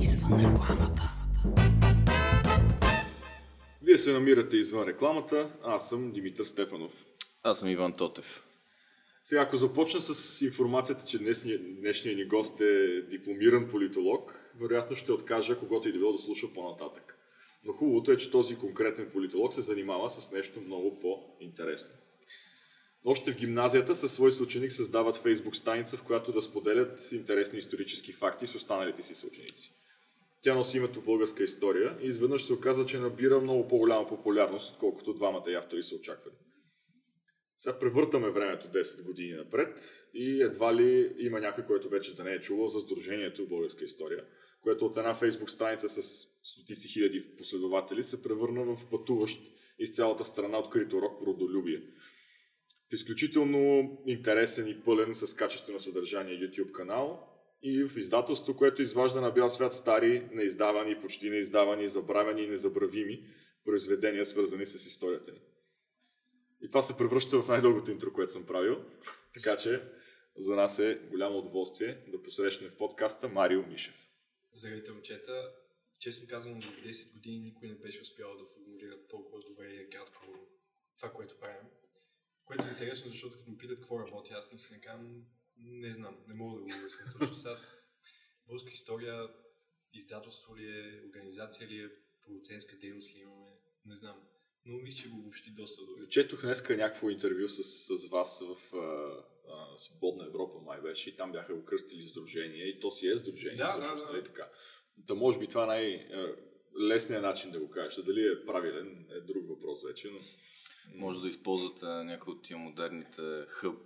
Извън рекламата. Вие се намирате извън рекламата, аз съм Димитър Стефанов. Аз съм Иван Тотев. Сега, ако започна с информацията, че днешният, днешният ни гост е дипломиран политолог, вероятно ще откажа когото и да било да слуша по-нататък. Но хубавото е, че този конкретен политолог се занимава с нещо много по-интересно. Още в гимназията със свой съученик създават фейсбук страница, в която да споделят интересни исторически факти с останалите си съученици. Тя носи името българска история и изведнъж се оказва, че набира много по-голяма популярност, отколкото двамата и автори са очаквали. Сега превъртаме времето 10 години напред и едва ли има някой, който вече да не е чувал за Сдружението Българска история, което от една фейсбук страница с стотици хиляди последователи се превърна в пътуващ из цялата страна открит урок родолюбие. В изключително интересен и пълен с качествено съдържание YouTube канал и в издателство, което изважда на бял свят стари, неиздавани, почти неиздавани, забравени и незабравими произведения, свързани с историята ни. И това се превръща в най-дългото интро, което съм правил. така че за нас е голямо удоволствие да посрещнем в подкаста Марио Мишев. Здравейте, момчета. Честно казвам, за 10 години никой не беше успял да формулира толкова добре и кратко това, което правим. Което е интересно, защото като ме питат какво работя, аз си не казвам, не знам, не мога да го обясня точно сега. Българска история, издателство ли е, организация ли е, продуцентска дейност ли имаме, не знам. Но мисля, че го обобщи доста добре. Четох днеска някакво интервю с, с вас в а, а, Свободна Европа, май беше, и там бяха го кръстили сдружение, и то си е сдружение, Да, всъщност, да, да. нали така. Та може би това е най-лесният начин да го кажеш. Дали е правилен е друг въпрос вече, но Може да използвате някои от тия модерните хъб,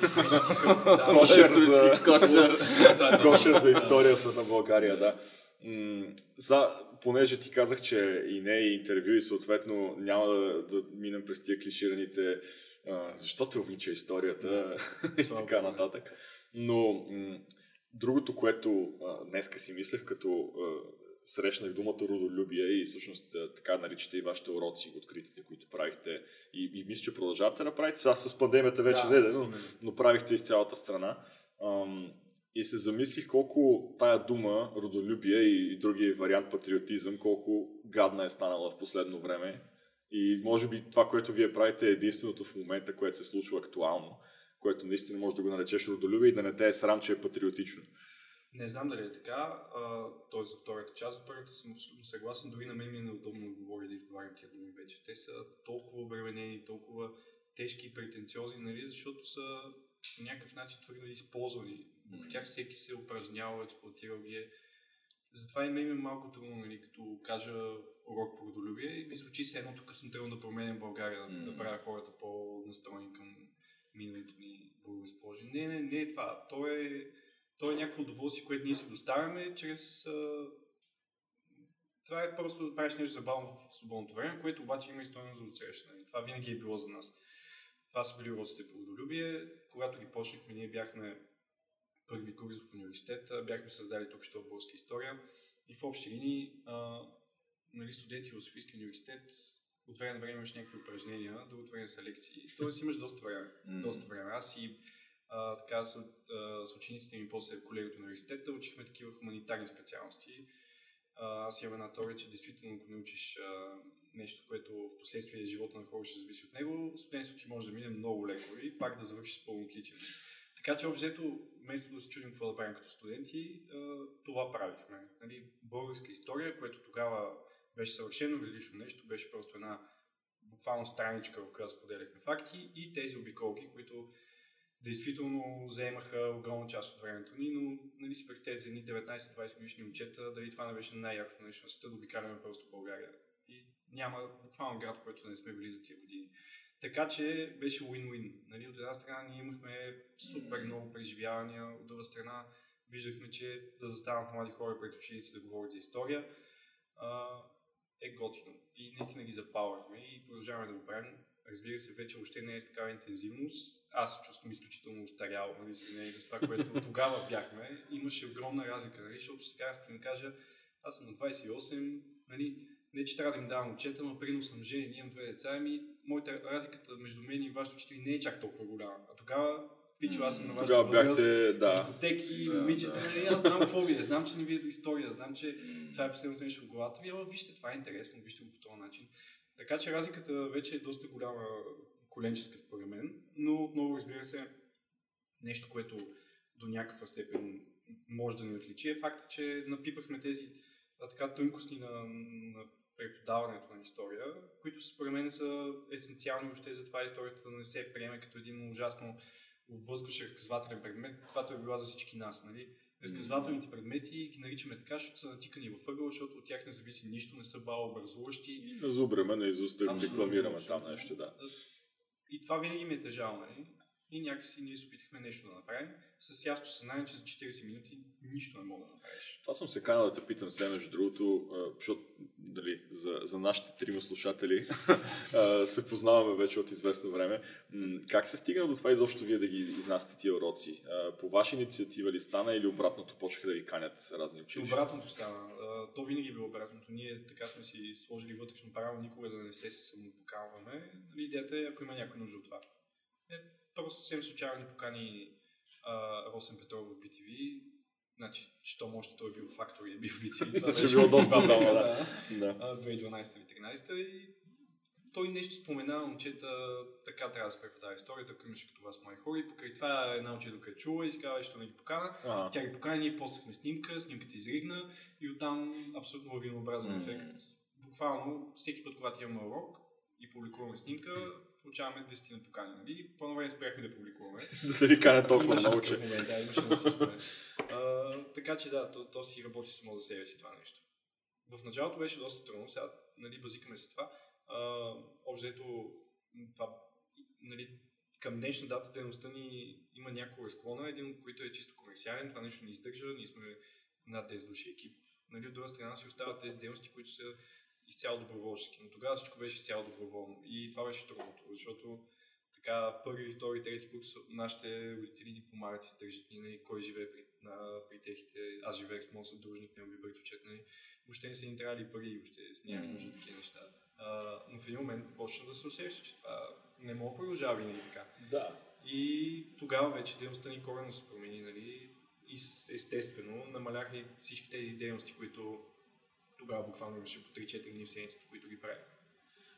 Да, Кошер за, кошер. да, да. за историята на България, да. За, понеже ти казах, че и не е интервю и съответно няма да, да минем през тия клишираните а, защо те увлича историята и Слава така нататък. Но м, другото, което а, днеска си мислех, като а, срещнах думата родолюбие и всъщност така наричате и вашите уроци, откритите, които правихте и, и мисля, че продължавате да правите. Сега с пандемията вече Да, не, да, но, но правихте из цялата страна. Ам, и се замислих колко тая дума, родолюбие и, и другия вариант патриотизъм, колко гадна е станала в последно време. И може би това, което вие правите е единственото в момента, което се случва актуално, което наистина може да го наречеш родолюбие и да не те е срам, че е патриотично. Не знам дали е така, а, т.е. за втората част, за първата съм абсолютно съгласен, дори на мен ми е неудобно да говоря да изговарям тия думи вече. Те са толкова обременени, толкова тежки и претенциозни, нали, защото са по някакъв начин твърде използвани. Върху тях всеки се е упражнявал, експлуатирал ги е. Затова и мен ми е малко трудно, нали, като кажа урок по родолюбие и ми звучи се едно, тук съм трябвало да променям България, да, да правя хората по-настроени към миналото ни благоразположение. Не, не, не е това. То е, то е някакво удоволствие, което ние си доставяме чрез... А... Това е просто да правиш нещо забавно в свободното време, което обаче има и стойност за отсрещане. Това винаги е било за нас. Това са били уроците по родолюбие. Когато ги почнахме, ние бяхме първи курс в университета, бяхме създали тук що българска история и в общи линии а, нали, студенти в Софийския университет от време на време имаш някакви упражнения, друго време са лекции. Тоест имаш доста време. М. Доста време. Аз и а, така с, а, с учениците ми после колеги от университета учихме такива хуманитарни специалности. А, аз имам една теория, че действително ако научиш а, нещо, което в последствие живота на хора ще зависи от него, студентството ти може да мине много леко и пак да завършиш с пълно отличие. Така че обзето, вместо да се чудим какво да правим като студенти, това правихме. Нали, българска история, което тогава беше съвършено различно нещо, беше просто една буквално страничка, в която споделяхме факти и тези обиколки, които действително заемаха огромна част от времето ни, но нали си представете за едни 19-20 годишни момчета, дали това не беше най-якото нещо на света, да обикаляме просто България. И няма буквално град, в който не сме били за тия години. Така че беше win-win. Нали, от една страна ние имахме супер много преживявания, от друга страна виждахме, че да застанат млади хора пред ученици да говорят за история а, е готино. И наистина ги запалвахме и продължаваме да го правим. Разбира се, вече въобще не е с такава интензивност. Аз се чувствам изключително устарял, нали, сравнение с това, което тогава бяхме. Имаше огромна разлика, нали, защото сега, ако ми кажа, аз съм на 28, нали, не че трябва да им давам отчета, но прино съм женен, имам две деца, ами моята разликата между мен и вашите учители не е чак толкова голяма. А тогава Пичо, аз съм на вашата възраст, бяхте, да. дискотеки, Да, момичета, да. нали, аз знам какво ви е, знам, че не ви е до история, знам, че това е последното нещо в главата ви, ама вижте, това е интересно, вижте го по този начин. Така че разликата вече е доста голяма коленческа според мен, но отново разбира се, нещо, което до някаква степен може да ни отличи е факта, че напипахме тези а, така тънкости на, на преподаването на история, които според мен са есенциални въобще за това историята да не се приеме като един ужасно отблъскващ разказвателен предмет, каквато е била за всички нас. Нали? Разказвателните предмети ги наричаме така, защото са натикани във ъгъл, защото от тях не зависи нищо, не са балообразуващи. Не зубреме, на изуст да абсолютно. там нещо, да. И това винаги ми е тежало, нали? И някакси ние се опитахме нещо да направим, с ясно съзнание, че за 40 минути нищо не мога да направиш. Това съм се канал да те питам сега, между другото, защото дали, за, за нашите трима слушатели се познаваме вече от известно време. Как се стигна до това изобщо вие да ги изнасяте тия уроци? По ваша инициатива ли стана или обратното почнаха да ви канят разни училища? Обратното стана. То винаги е било обратното. Ние така сме си сложили вътрешно правило никога да не се самопоканваме. Нали, Идеята е, ако има някой нужда от това. Е, просто съвсем случайно ни покани а, Росен Петров в BTV. Значи, щом още той е бил фактор и е бил в BTV. Това Че беше било доста давно, да. Да. а, 2012 или 2013 и той нещо спомена, момчета, така трябва да се преподава историята, ако имаше като вас мои хора. И покрай това една учителка е чула и си казва, що не ги покана. Ага. Тя ги покани, ние постахме снимка, снимката изригна и оттам абсолютно лавинообразен ефект. Буквално всеки път, когато имаме урок и публикуваме снимка, получаваме 10 на покани. Нали? В по време спряхме да публикуваме. За да ви канят толкова много, че... така че да, то, то си работи само за себе си това нещо. В началото беше доста трудно, сега нали, базикаме се с това. Обзето, това, нали, към днешна дата дейността ни има няколко разклона, един от които е чисто комерциален, това нещо ни издържа, ние сме над 10 души екип. Нали, от друга страна си остават тези дейности, които са изцяло доброволчески, но тогава всичко беше изцяло доброволно и това беше трудното, защото така първи, втори, трети курс нашите родители ни помагат и стържат ни, нали, кой живее при, на, при техните, аз живеех с моят съдружник, негови братовчет, нали, въобще не са ни трябвали пари, въобще нямах нужда от такива неща. А, но в един момент почна да се усеща, че това не мога продължава винаги така. Да. И тогава вече дейността ни коренно се промени, нали? И естествено намаляха и всички тези дейности, които тогава буквално имаше по 3-4 дни в седмицата, които ги правих.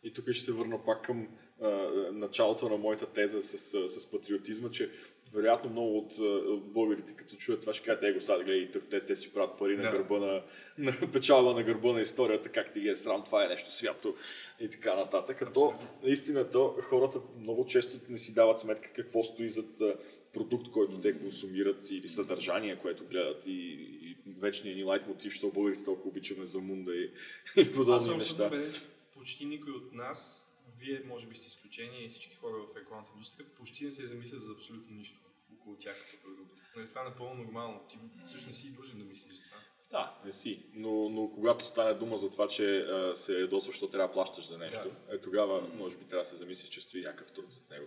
И тук ще се върна пак към а, началото на моята теза с, а, с патриотизма, че вероятно много от а, българите, като чуят това, ще кажат, его сега гледай, тук те, те си правят пари на Да. гърба на, на печалба на гърба на историята, как ти ги е срам, това е нещо свято и така нататък. Като наистина то, хората много често не си дават сметка какво стои зад продукт, който те консумират или съдържание, което гледат и, и вечният ни лайт мотив, защото българите толкова обичаме за мунда и, и Аз подобни съм неща. убеден, че почти никой от нас, вие може би сте изключение и всички хора в рекламната индустрия, почти не се замислят за абсолютно нищо около тях като продукт. Нали, това е напълно нормално. Ти всъщност не си длъжен да мислиш за това. Да, не си. Но, но когато стане дума за това, че а, се ядосва, защото трябва да плащаш за нещо, е тогава може би трябва да се замислиш, че стои някакъв труд зад него.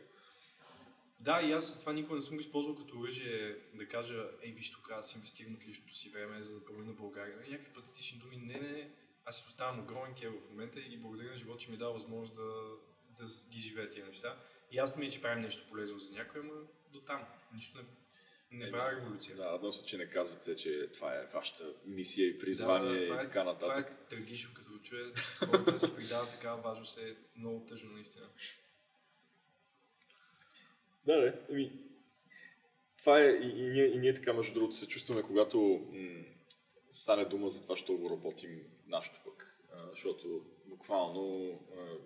Да, и аз това никога не съм го използвал като оръжие да кажа, ей, виж тук, аз инвестирам от личното си време, за да променя България. Нали, Някакви патетични думи. Не, не. Аз си оставам огромен кел в момента и благодаря на живота, че ми дава възможност да, да ги живея тия неща. И ясно ми е, че правим нещо полезно за някой, ама до там. Нищо не, не правя революция. Да, радвам се, че не казвате, че това е вашата мисия и призвание това и е- така нататък. Това е трагично, като чуя хората да си придават такава важност е много тъжно наистина. Да, да. Еми, това е и, и, ние, и ние така, между другото, се чувстваме, когато м- стане дума за това, що го работим нашето пък. А, защото буквално а,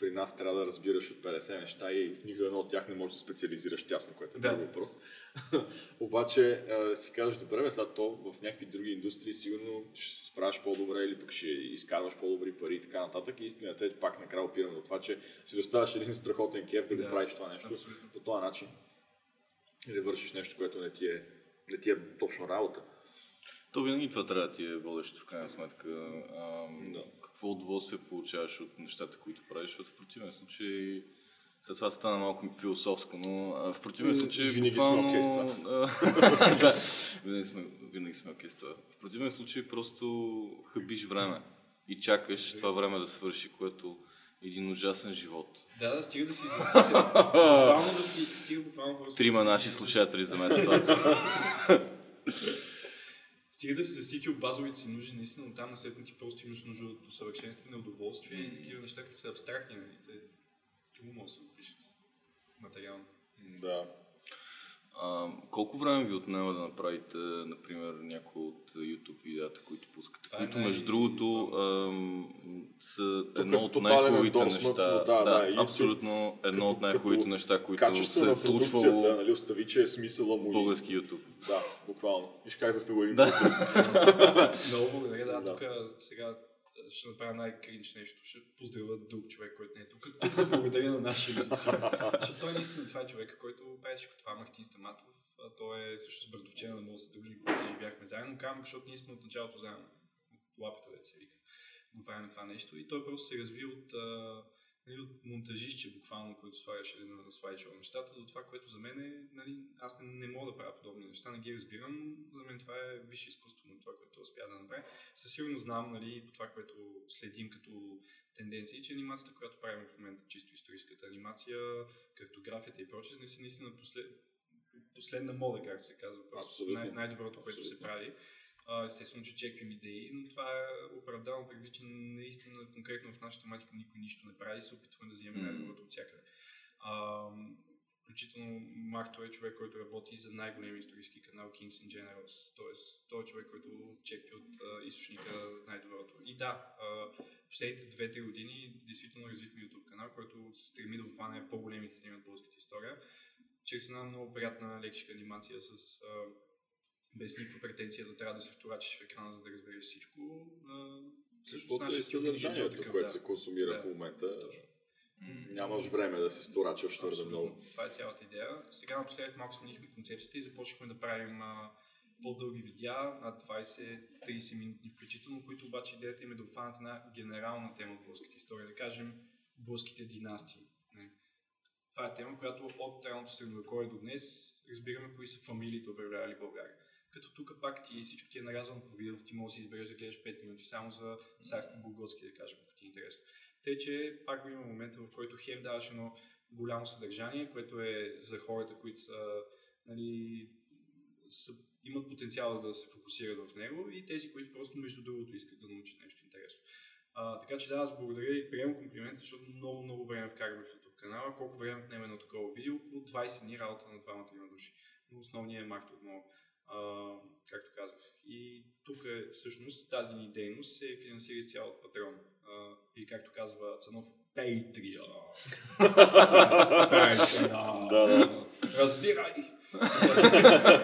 при нас трябва да разбираш от 50 неща и в нито едно от тях не можеш да специализираш тясно, което е Да. друг въпрос. Обаче а, си казваш, добре, бе, сега то в някакви други индустрии сигурно ще се справиш по-добре или пък ще изкарваш по-добри пари и така нататък. И истината е, пак накрая опираме до това, че си доставяш един страхотен кеф да, Да, го правиш това нещо абсолютно. по този начин и да вършиш нещо, което не ти е, не ти е точно работа. То винаги това трябва да ти е водещо в крайна сметка. А, Да. Какво удоволствие получаваш от нещата, които правиш, защото в противен случай след това стана малко философско, но а, в противен М, случай... винаги сме окей с това. а, да, винаги сме, винаги сме това. В противен случай просто хъбиш време и чакаш това време да свърши, което един ужасен живот. Да, да, стига да си заситен. буквално да си, стига буквално просто Трима да наши слушатели за мен това. Стига да си заситил базовите си нужди, наистина, оттам насетне ти просто имаш нужда от усъвършенстване, удоволствие и такива неща, които са абстрактни, нали? Те, трудно могат да се опишат материално. Да. А, колко време ви отнема да направите, например, някои от YouTube видеята, които пускате, Това е които най- между другото ам, са едно от най-хубавите неща. но да, да, YouTube абсолютно едно от най-хубавите неща, които се е случвало нали, остави, че е смисъла му. български YouTube. Да, буквално. Виж как запива един Да. Много благодаря, да, Да. тук сега ще направя най-кринч нещо, ще поздравя друг човек, който не е тук. Да благодаря на нашия режисьор. Защото той наистина това е човека, който прави всичко това, Мартин Стаматов. Той е също с мога да се дружи, когато се живяхме заедно. Казвам, защото ние сме от началото заедно. От лапата, да се вика. Да правим това нещо. И той просто се разви от, а, нали, от монтажище, буквално, който слагаше на слайдшоу нещата, до това, което за мен е, нали, аз не, не мога да правя подобни неща, не ги разбирам. За мен това е висше изкуство на това, което успя да направи. Със сигурност знам, нали, по това, което следим като тенденции, че анимацията, която правим в момента, чисто историческата анимация, картографията и прочее, не са наистина послед... последна мода, както се казва. Просто най- най-доброто, което се прави. Естествено, че чеквим идеи, но това е оправдано предвид, че наистина конкретно в нашата тематика никой нищо не прави и се опитваме да вземем най-доброто от всякъде. А, включително Марто е човек, който работи за най-големия исторически канал Kings and Generals. Тоест, той е човек, който чекпи от а, източника най-доброто. И да, а, последните 2-3 години действително развихме YouTube канал, който се стреми да обхване по-големите теми от българската история. Чрез една много приятна лекичка анимация с а, без никаква претенция да трябва да се вторачиш в екрана, за да разбереш всичко. Всъщност Защото е е съдържанието, такъв, което да. се консумира Да. в момента. Точно. Нямаш време да се сторачаш твърде много. Това е цялата идея. Сега напоследък малко сменихме концепцията и започнахме да правим а, по-дълги видеа, над 20-30 минутни включително, които обаче идеята им е да обхванат една генерална тема от българската история, да кажем българските династии. Не. Това е тема, която от ранното средновековие до днес разбираме кои са фамилиите управлявали България. Като тук пак ти всичко ти е нарязано по видео, ти можеш да избереш да гледаш 5 минути само за царско-бурготски, да кажем, ако ти е интересно. Тъй, че пак има момента, в който Хем даваш едно голямо съдържание, което е за хората, които са, нали, са, имат потенциал да се фокусират в него и тези, които просто между другото искат да научат нещо интересно. А, така че да, аз благодаря и приемам комплимента, защото много, много време вкарваме в YouTube канала. Колко време отнеме едно такова видео? Около 20 дни работа на двамата на души. Но основният е Марто отново, а, както казах. И тук е всъщност тази ни дейност се финансира изцяло от Патрон. А, или както казва Цанов, Patreon. Да, да. Разбирай!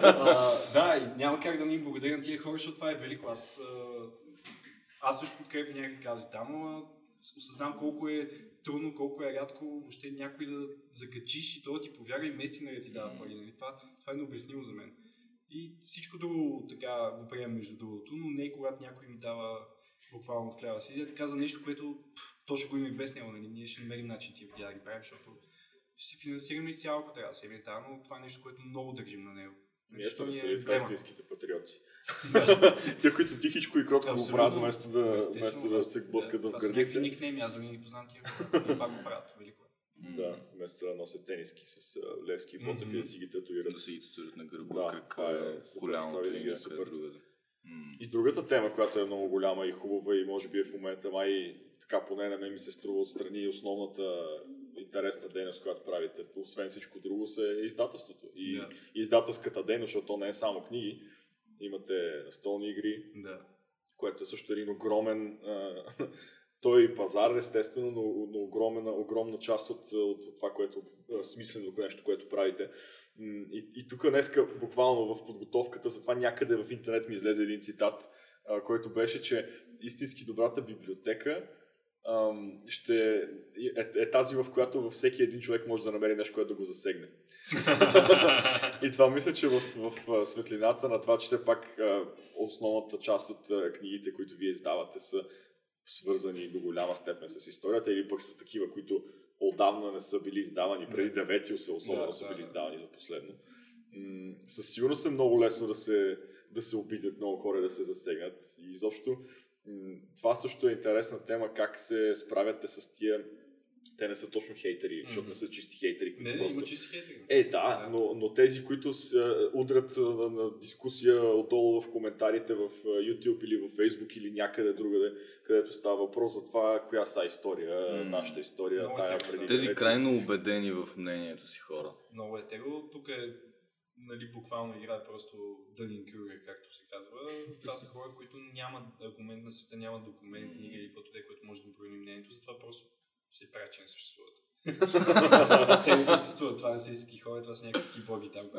А, да, и няма как да ни им благодаря на тия хора, защото това е велико. Аз, аз също подкрепям някакви кази там, но осъзнавам колко е трудно, колко е рядко въобще някой да закачиш и да ти повярва и месеци да ти дава пари. Нали? Това, това е необяснимо за мен. И всичко друго така го приемам между другото, но не когато някой ми дава буквално от хляба си. Така за нещо, което то ще го има и без него. Нали? Ние ще намерим начин тия видеа да ги правим, защото ще си финансираме изцяло, ако трябва да се но това е нещо, което много държим на него. Ами ето Защото не са е ли истинските патриоти. Те, които тихичко и кротко го правят, вместо да, вместо да се блъскат в Това са гърдите. никнейми, аз дори не ги познавам тия пак го правят. Велико е. Да, вместо да носят тениски с левски и ботев и да си ги татуират. Да се ги татуират на гърба, Да, това е коляното това и е супер. другаде. М. И другата тема, която е много голяма и хубава и може би е в момента май така поне на мен ми се струва отстрани основната интересна дейност, която правите, освен всичко друго, се е издателството. И Да. издателската дейност, защото то не е само книги. Имате настолни игри, Да. което е също един огромен а, той и пазар, естествено, но, но огромна, огромна част от, от, от това, което а, смислено нещо, което правите. И, и тук днеска, буквално в подготовката, затова някъде в интернет ми излезе един цитат, а, който беше, че истински добрата библиотека ам, ще е, е тази, в която във всеки един човек може да намери нещо, което да го засегне. И това мисля, че в, в светлината на това, че все пак а, основната част от а, книгите, които вие издавате, са свързани до голяма степен с историята или пък са такива, които отдавна не са били издавани, преди девети особено Да, са били да. издавани за последно. М, със сигурност е много лесно да се, да се обидят много хора да се засегнат. И изобщо м, това също е интересна тема, как се справяте с тия Те не са точно хейтери, защото не са чисти хейтери. които Не, не, просто... има чисти хейтери. Е, да, но, но тези, които с, удрят на, на дискусия отдолу в коментарите в а, YouTube или в Facebook или някъде другаде, където става въпрос за това, коя са история, М. нашата история, Много тая интересно. преди. Тези крайно убедени в мнението си хора. Много е тегло. Тук е нали, буквално играе просто Дънин Крюгер, както се казва. Това са хора, които нямат аргумент на света, нямат документ, книга или каквото е, което може да промени мнението, затова просто се прави, че не съществуват. Те не съществуват, това не са истински хора, това са някакви киборги там.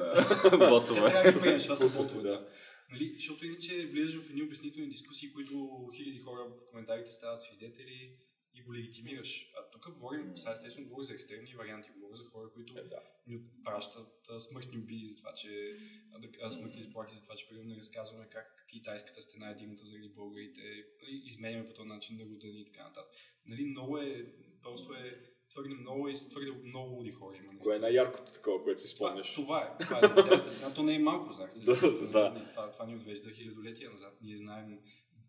Ботове. трябва да ги приемеш, това са ботове, да. Нали, защото иначе влизаш в едни обяснителни дискусии, които хиляди хора в коментарите стават свидетели и го легитимираш. А тук говорим, сега естествено говоря за екстремни варианти, говоря за хора, които Е, да. ни пращат а, смъртни обиди за това, че а, смъртни заплахи за това, че примерно разказваме как китайската стена е дигната заради българите, нали, изменяме по този начин да го дани и така нататък. Нали, много е, просто е твърде много и твърде много луди хора има. Кое е най-яркото такова, което си Това, спомняш? това е. Това е за китайската страна. То не е малко, знаете. Да, да. Това, това ни отвежда хилядолетия назад. Ние знаем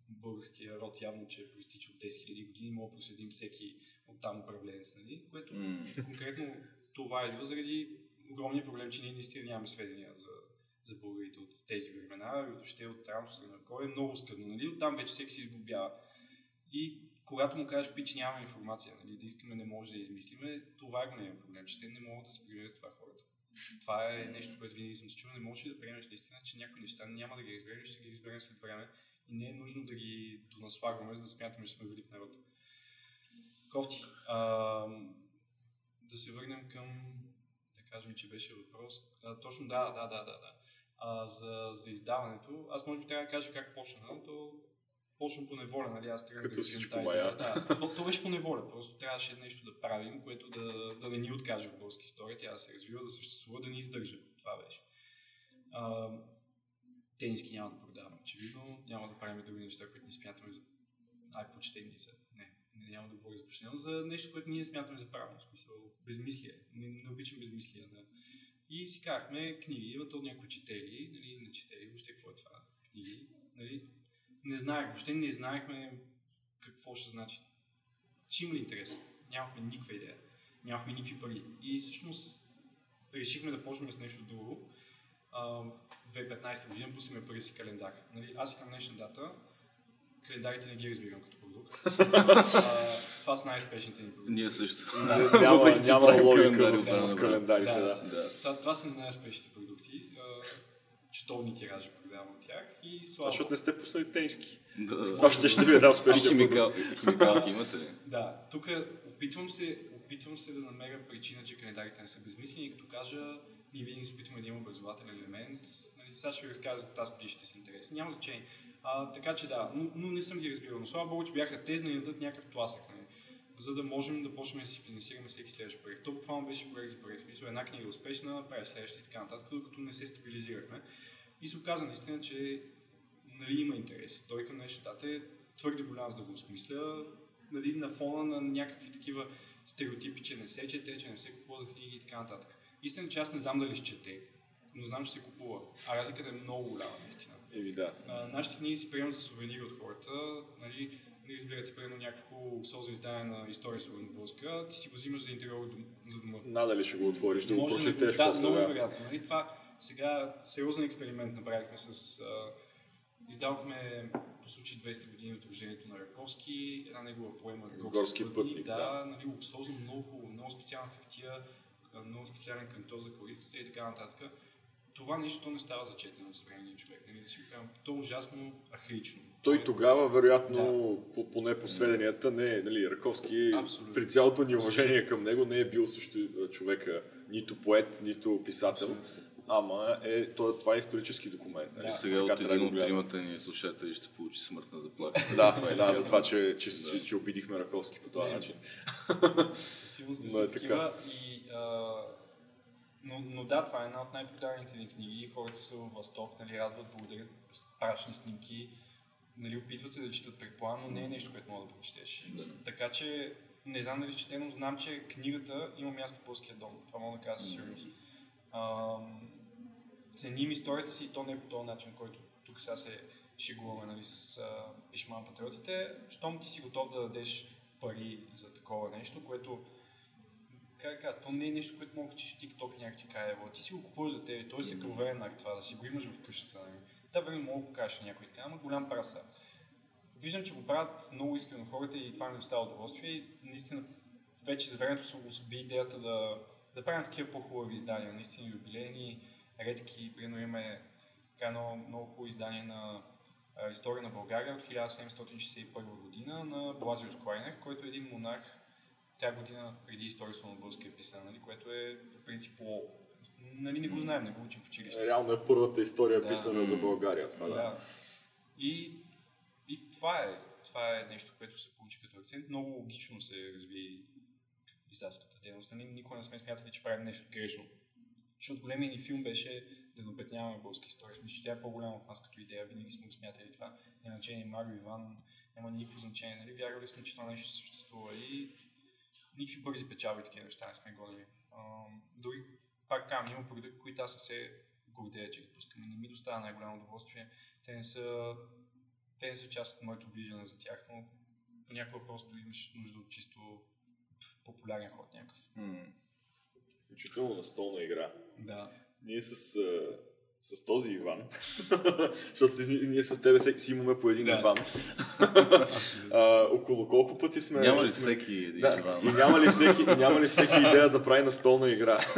българския род явно, че проистича от 10 000 години. Мога да проследим всеки от там управленец, нали? Което М. конкретно това идва заради огромния проблем, че ние наистина нямаме сведения за, за българите от тези времена, и въобще от ранното средновековие е много скъдно, нали? Оттам вече всеки се изгубява. И когато му кажеш, пич, нямаме информация, нали, да искаме, не може да измислиме, това е големия проблем, че те не могат да се примерят с това хората. Това е нещо, което винаги съм се чул. Не можеш да приемеш наистина, че някои неща няма да ги разберем, ще ги разберем след време. И не е нужно да ги донаслагваме, за да смятаме, че сме велик народ. Кофти. А, да се върнем към, да кажем, че беше въпрос. А, точно да, да, да, да. да. А, за, за издаването. Аз може би трябва да кажа как почна. То почна по неволя, нали? Аз трябва Като да всичко мая. Да, то, то беше по неволя. Просто трябваше нещо да правим, което да, да не ни откаже от българска история. Тя да се развива, да съществува, да ни издържа. Това беше. А, тениски няма да продаваме, очевидно. Няма да правим други неща, които ни смятаме за най-почтени са. Не, не, няма да говоря за почтено, за нещо, което ние смятаме за правилно. В смисъл, безмислие. Не, не обичам безмислие. Да. И си казахме книги, има то някои четели, нали, не четели, въобще какво е това, книги, нали, не знаех, въобще не знаехме какво ще значи. Ще има ли интерес? Нямахме никаква идея. Нямахме никакви пари. И всъщност решихме да почнем с нещо друго. А, 2015 година пуснахме първи си календар. Нали, аз и към днешна дата календарите не ги разбирам като продукт. а, това са най-успешните ни продукти. Ние също. Няма, че няма правим логика в, календарите, Да, да. Да. Това, това са най-успешните продукти. А, четовни тиражи продавам от тях и слава. Защото не сте пуснали тениски. Да. Това ще, ще ви е да И успешния химикал, химикалки имате ли? Да, тук опитвам се, опитвам се да намеря причина, че календарите не са безмислени, като кажа, ние винаги се опитваме да има образователен елемент. Нали, сега ще ви разкажа за тази година, ще са интересни. Няма значение. А, така че да, но, но не съм ги разбирал. Но слава Богу, че бяха тези да дадат някакъв тласък. Нали, за да можем да почнем да си финансираме всеки следващ проект. То буквално беше проект за проект. Смисъл, една книга е успешна, правиш следващия и така нататък, докато не се стабилизирахме. И се оказа наистина, че нали, има интерес. Той към днешна дата е твърде голям за да го осмисля, нали, на фона на някакви такива стереотипи, че не се чете, че не се купуват книги и така нататък. Истина, че аз не знам дали ще чете, но знам, че се купува. А разликата е много голяма, наистина. Еми да. А, нашите книги си приемат за сувенири от хората. Нали, нали разбирате, примерно някакво хубаво созо издание на история славянобълска, ти си го взимаш за интериор за дома. Надали ще го отвориш, да го прочетеш. да, много да. вероятно. Нали? Това сега сериозен експеримент направихме с... А, издавахме по случай 200 години от рождението на Раковски, една негова поема Горски пътник, да. да. Нали, луксозно, много много специална хартия, много специален кантор за корицата и така нататък. Това нещо не става за четене от съвременния човек. Нали? Да си го кажем, то е ужасно архаично. Той тогава, вероятно, по, поне по сведенията, не е, нали, Раковски, Абсолютно. при цялото ни уважение към него, не е бил също човека, нито поет, нито писател. Абсолютно. Ама е, то, това е исторически документ. нали? Да. Сега Така от да един от тримата ни слушатели ще получи смъртна заплаха. Да, да, за това, че, че, че, че обидихме Раковски по този Не. начин. със сигурност не са е такива. И, а, но, но да, това е една от най-продаваните ни книги. Хората са във възторг, нали, радват, благодарят, страшни снимки. Нали, опитват се да четат пред план, но не е нещо, което мога да прочетеш. Да. Така че не знам дали ще но знам, че книгата има място в Пълския дом. Това мога да кажа със сигурност. Ценим историята си и то не е по този начин, който тук сега се шегуваме нали, с а, пишман патриотите. Щом ти си готов да дадеш пари за такова нещо, което така да кажа, то не е нещо, което мога да качиш в TikTok и някак ти каже, ти си го купуваш за тебе, той си проверен акт това, да си го имаш в къщата. Нали. Да, време мога да го кажеш на някой така, ама голям праса. Виждам, че го правят много искрено хората и това ми остава удоволствие и наистина вече за времето се особи идеята да, да правим такива по-хубави издания, наистина юбилейни, редки, примерно имаме така едно много хубаво издание на а, история на България от 1761 година на Блазиус Клайнер, който е един монарх тя година преди историята на българския писан, нали, което е по принцип. Нали, не го знаем, не го учим в училище. Реално е първата история Да. писана за България. Това, да. Да. И, и това, е, това е нещо, което се получи като акцент. Много логично се разви издателската дейност. Нали, никога не сме смятали, че правим нещо грешно. Защото големият ни филм беше да не опетняваме българска история. Мисля, че тя е по-голяма от нас като идея. Винаги сме го смятали това. Няма значение Марио Иван, няма никакво значение. Нали? Вярвали сме, че това нещо съществува и никакви бързи печалби такива неща не сме гонили. Дори пак казвам, има продукти, които аз не се гордея, че ги пускаме. Не ми доставя най-голямо удоволствие. Те не са, те не са част от моето виждане за тях, но понякога просто имаш нужда от чисто популярен ход някакъв. Включително на столна игра. Да. Ние с, с този Иван, защото ние с тебе всеки си имаме по един Да. Иван. А, около колко пъти сме... Няма ли сме... всеки един Да, Иван? и няма ли, всеки, и няма ли всеки идея да прави настолна игра?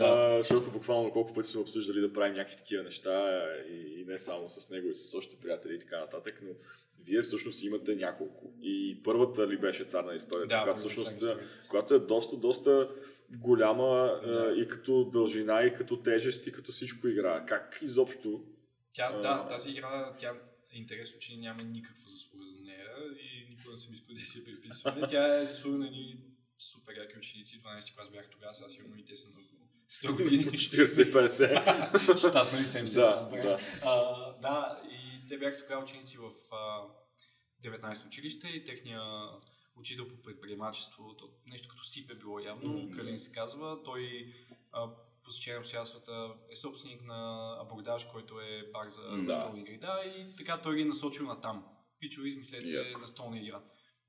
а, защото буквално колко пъти сме обсъждали да правим някакви такива неща и, и не само с него, и с още приятели и така нататък, но вие всъщност имате няколко. И първата ли беше цар на историята, Да, която всъщност да, историята. която е доста, доста голяма Да. и като дължина, и като тежест, и като всичко игра. Как изобщо Тя, А. да, тази игра, тя е интересно, че няма никаква заслуга за нея и никога не съм искал да си я приписваме. Тя е заслуга на ни супер яки ученици. 12 клас бях тогава, сега сигурно и те са много 100 години. 40-50? Защото аз нали 70 Да, съм да. А, да, и те бяха тогава ученици в а, 19 училище и техния учител по предприемачество, то, нещо като СИП е било явно, Мгм. Калин се казва, той а, по стечение на обстоятелствата е собственик на абордаж, който е бар за да. настолни игри. Да, и така той ги е насочил на там. Пичове, измислете Яко. настолна игра.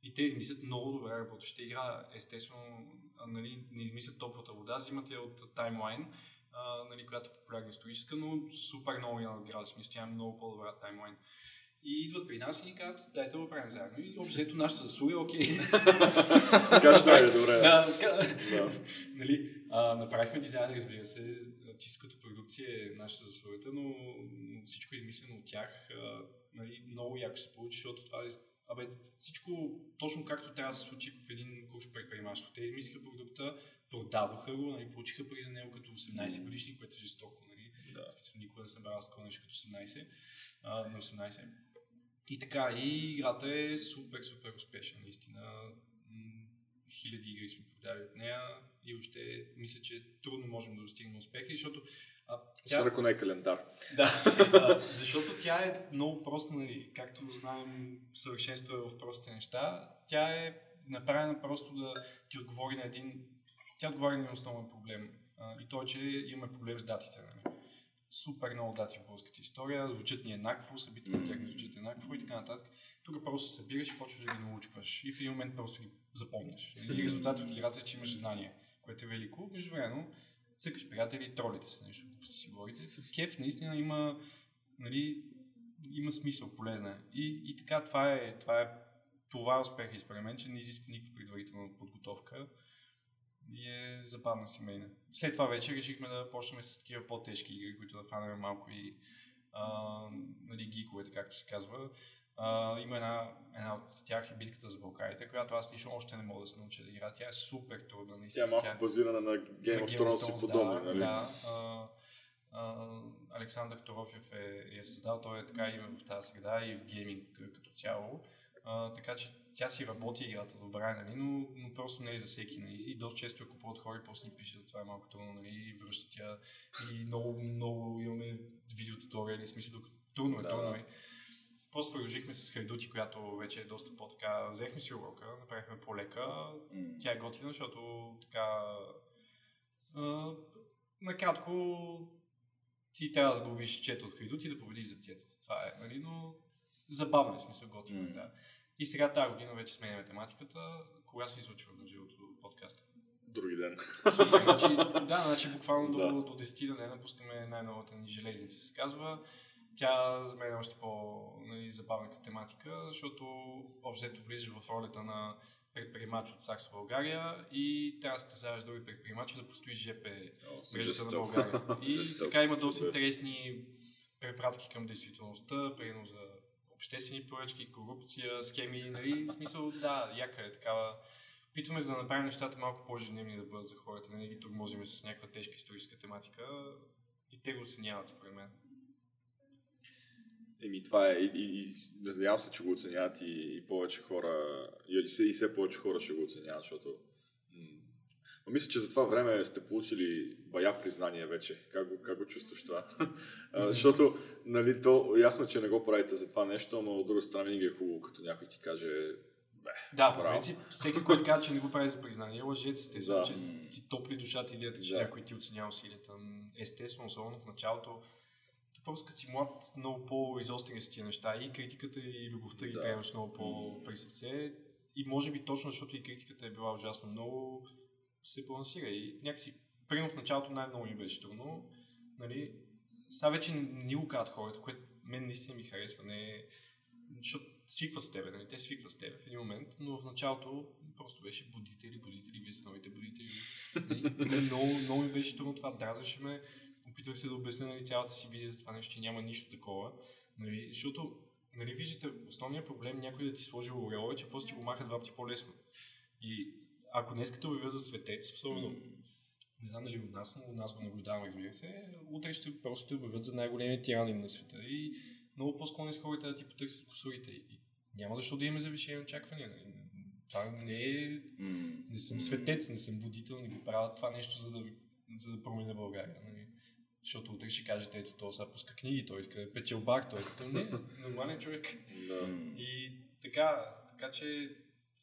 И те измислят много добре работеща игра. Естествено, нали, не измислят топлата вода, взимат я от таймлайн, а, нали, която е популярна историческа, но супер много я надграда. Смисъл, тя е много по-добра таймлайн. И идват при нас и ни казват, дайте да го правим заедно. И общо нашата заслуга е окей. Кажеш, да, добре. да, нали, а, направихме дизайн, разбира се, чисто като продукция е нашата заслугата, но, всичко е измислено от тях. А, нали, много яко се получи, защото това е Абе, всичко точно както трябва да се случи в един курс предприемачество. Те измислиха продукта, продадоха го, нали, получиха пари за него като 18 годишни, което е жестоко. Нали. Да. Смисъл, никога не съм такова нещо като 18, а, на 18. И така, и играта е супер, супер успешна, наистина. Хиляди игри сме продали от нея и още мисля, че трудно можем да достигнем успеха, защото а, Освен ако не е календар. да, а, защото тя е много проста, нали, както знаем, съвършенство е в простите неща. Тя е направена просто да ти отговори на един, тя отговори на един основен проблем. А, и то е, че имаме проблем с датите. Нали. Супер много дати в българската история, звучат ни еднакво, събитията на тях не звучат еднакво и така нататък. Тук просто се събираш и почваш да ги научваш. И в един момент просто ги запомняш. И резултатът от играта е, че имаш знание, което е велико. Междувременно, цъкаш приятели, тролите се нещо, ако си говорите. Кеф наистина има, нали, има смисъл, полезна. е. И, и така, това е, това е, това е успеха и според мен, че не изисква никаква предварителна подготовка и е забавна семейна. След това вече решихме да почнем с такива по-тежки игри, които да фанем малко и а, нали, гиковете, както се казва. А, има една, една от тях е битката за Балканите, която аз лично още не мога да се науча да игра. Тя е супер трудна, Тя е наистина. малко базирана на Game на of Thrones и подобно, да, нали? Да, а, а, Александър Торофев е, е създал, той е така и в тази среда и в гейминг като цяло. А, така че тя си работи играта добре, нали, но, но просто не е за всеки. Нали. И доста често я купуват хора и после ни пишат, това е малко трудно, нали, връщат я. И много, много имаме видеотуториали, в смисъл, докато трудно е, Да, трудно е. После продължихме с Хайдути, която вече е доста по-така. Взехме си урока, направихме по-лека. Тя е готина, защото така... А, накратко ти трябва да сгубиш чета от хайдут и да победиш за птицата. Това е, нали, но забавно е, смисъл готино. М. Да. И сега тази година вече сменяме тематиката. Кога се излучва на живото подкаста? други ден. Значи, да, значи буквално Да. до, до 10 да не напускаме най-новата ни железница, се казва. Тя за мен е още по-забавна като тематика, защото общо влизаш в ролята на предприемач от Сакс България и трябва да състезаваш други предприемачи да построиш ЖП мрежата на. България. И така има доста интересни препратки към действителността, примерно за обществени поръчки, корупция, схеми, нали, в смисъл, да, яка е такава. Опитваме се да направим нещата малко по-ежедневни да бъдат за хората, не ги турмозиме с някаква тежка историческа тематика и те го оценяват, според мен. Еми, това е. И, и, и надявам се, че го оценяват и, и повече хора, и, и, все, и все повече хора ще го оценяват, защото. Но мисля, че за това време сте получили бая признание вече. Как го, как го чувстваш това? А, защото, нали, то ясно, че не го правите за това нещо, но от друга страна винаги е хубаво, като някой ти каже, бе, Да, по принцип, всеки, който казва, че не го прави за признание, лъжец естествено, Да. че ти топли душата идеята, че Да. някой ти оценява усилията. Естествено, особено в началото, ти просто като си млад, много по-изострени са тия неща. И критиката, и любовта ги Да. приемаш много по-при сърце. И може би точно защото и критиката е била ужасно много, се балансира. И някакси, примерно в началото най-много ми беше трудно. Нали, сега вече ни го казват хората, което мен наистина ми харесва. Не, защото свикват с тебе, нали? те свикват с тебе в един момент, но в началото просто беше будители, будители, вие сте новите будители. Нали? Много, много ми беше трудно това, дразнеше ме, опитвах се да обясня нали, цялата си визия за това нещо, че няма нищо такова, нали? защото нали, виждате, основният проблем някой да ти сложи ореол е, че просто ти го маха два пъти по-лесно. И ако днес като обявя за цветец, особено не знам дали от нас, но от нас го наблюдавам, разбира се, утре ще просто те обявят за най-големия тиранин на света и много по-склонни с хората да ти потърсят косурите. И няма защо да имаме завишени очаквания. нали. Това не е... Не съм светец, не съм будител, не го правя това нещо, за да, за да променя България. Нали? Защото утре ще кажете, ето, то сега пуска книги, той иска да е печелбар, той е не, нормален човек. м. И така, така че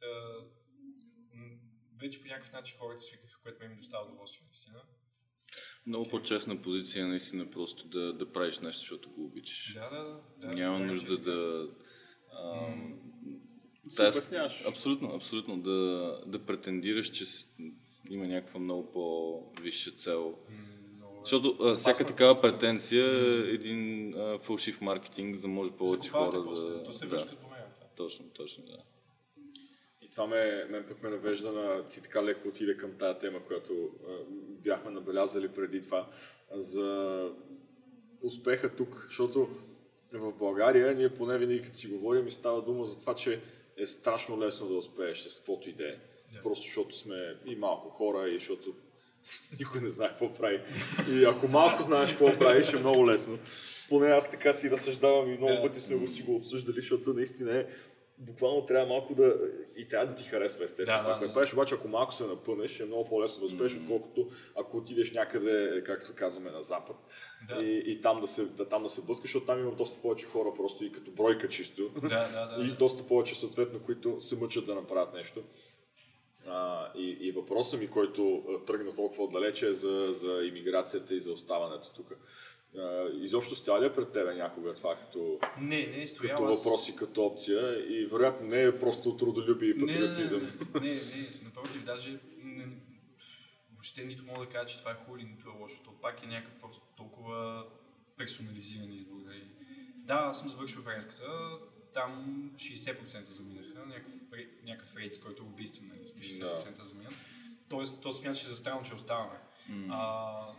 м, вече по някакъв начин хората свикнаха, което ме ми доставя удоволствие, наистина. Много по-честна позиция е наистина просто да, да правиш нещо, защото го обичаш. Да, да, да. Няма да, нужда че- да... А, Се тая- обясняваш. Абсолютно, абсолютно. Да, да претендираш, че има някаква много по-висша цел. Много е. Защото а, всяка Опасно такава претенция е един а, фалшив маркетинг, за да може повече хора после, да... то се да, връща по мен. това. точно, точно, да. Това ме, мен пък ме навежда на... Ти така леко отиде към тая тема, която а, бяхме набелязали преди това, за успеха тук, защото в България ние поне винаги като си говорим и става дума за това, че е страшно лесно да успееш с каквото и да е. Просто защото сме и малко хора и защото никой не знае какво прави. И ако малко знаеш какво правиш, е много лесно. Поне аз така си разсъждавам и много пъти сме го си го обсъждали, защото наистина е буквално трябва малко да... И трябва да ти харесва естествено Да, това, да, което да. правиш, обаче ако малко се напънеш, е много по-лесно да успееш, отколкото ако отидеш някъде, както казваме, на запад Да. и, и там, да се, да, там да се блъскаш, защото там има доста повече хора просто и като бройка чисто. Да, да, да. И доста повече съответно, които се мъчат да направят нещо. А, и, и въпросът ми, който тръгна толкова отдалече е за, за иммиграцията и за оставането тук. Изобщо е пред тебе някога това като, Не, не е стоял. като въпрос и като опция и вероятно не е просто трудолюбие и Не, не, патриотизъм. Не, не, не, напротив, даже не, въобще нито мога да кажа, че това е хубаво или нито е лошо. То пак е някакъв просто толкова персонализиран избор. нали. Да, аз съм завършил френската, там 60% заминаха, някакъв, някакъв рейд, който е убийствен, нали, 60% заминат. Тоест, то смяташе за странно, че оставаме.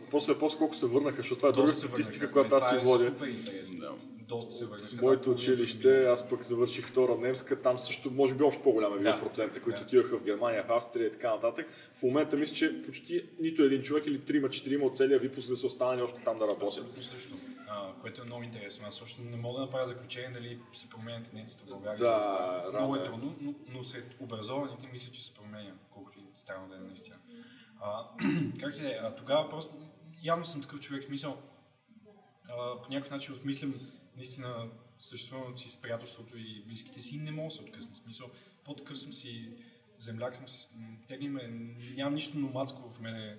Въпросът е после колко се върнаха, защото това е друга статистика, която аз си е водя. Супер интересно. Да. Доста се върнаха. С моето училище, аз пък завърших втора немска, там също може би още по-голям е бил Да. процента, които Да. отиваха в Германия, в Австрия и така нататък. В момента мисля, че почти нито един човек или трима-четирима от целия випуск да са останали още там да работят. Абсолютно също. А, което е много интересно. Аз също не мога да направя заключение дали се променя тенденцията в България. Да, рано много е е. трудно, но, но сред образованите мисля, че се променя, колкото и странно да е наистина. А, е, а, тогава просто явно съм такъв човек, смисъл а, по някакъв начин осмислям наистина съществуването си с приятелството и близките си и не мога да се откъсна. Смисъл, по-такъв съм си земляк съм си, м, тегли ме, нямам нищо номадско в мене.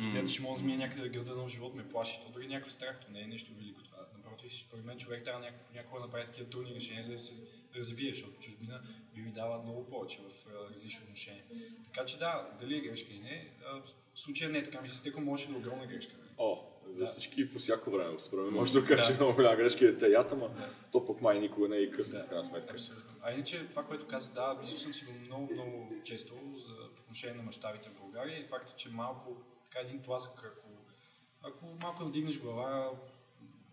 Идеята, че мога да сменя някъде да града нов живот ме плаши. То дори някакъв страх, то не е нещо велико това. Напротив, според мен човек трябва няко- някога да направи такива трудни решения, за да се развие, защото чужбина би ми дала много повече в различни отношения. Така че да, дали е грешка или не, в случая не, така ми се стека, може да е огромна грешка. О, за Да. всички по всяко време, според може да кажа, че Да. е много голяма грешка е теята, ма Да. то пък май никога не е и късно, Да, в крайна сметка. Абсолютно. А иначе това, което каза, да, мислил съм си го много, много често за отношение на мащабите в България и факта, че малко, така един тласък, ако, ако малко надигнеш глава,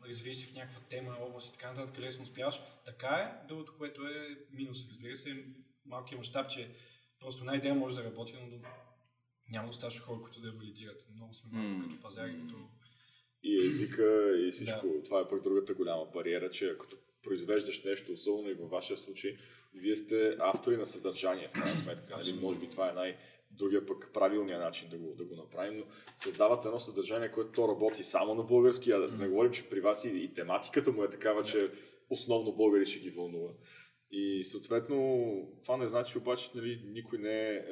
развий се в някаква тема, област и така нататък, лесно успяваш. Така е. Другото, което е минус, разбира се, малкият мащаб, че просто една идея може да работи, но няма достатъчно хора, които да я валидират. Много сме малко М. като пазари, като... И езика, и всичко. Това е пък другата голяма бариера, че като произвеждаш нещо, особено и във вашия случай, вие сте автори на съдържание, в крайна сметка. Нали? Може би това е най- другия пък правилният начин да го, да го направим, но създавате едно съдържание, което то работи само на български, а да не говорим, че при вас и, и тематиката му е такава, че основно българи ще ги вълнува. И съответно, това не значи обаче, нали, никой не е, е,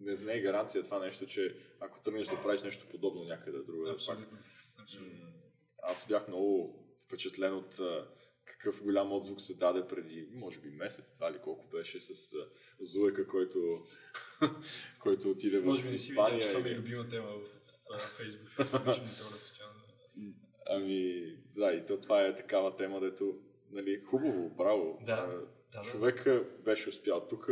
не, не е гаранция това нещо, че ако тръгнеш да правиш нещо подобно някъде друга, Абсолютно. Абсолютно. аз бях много впечатлен от какъв голям отзвук се даде преди, може би месец, това ли колко беше с Зуека, който, който отиде в Може би не си видял, че това ми е любима тема в, в Фейсбук. Постоянно. Ами, да, и то, това е такава тема, дето, нали, хубаво, браво. Да, да, човека беше успял тук,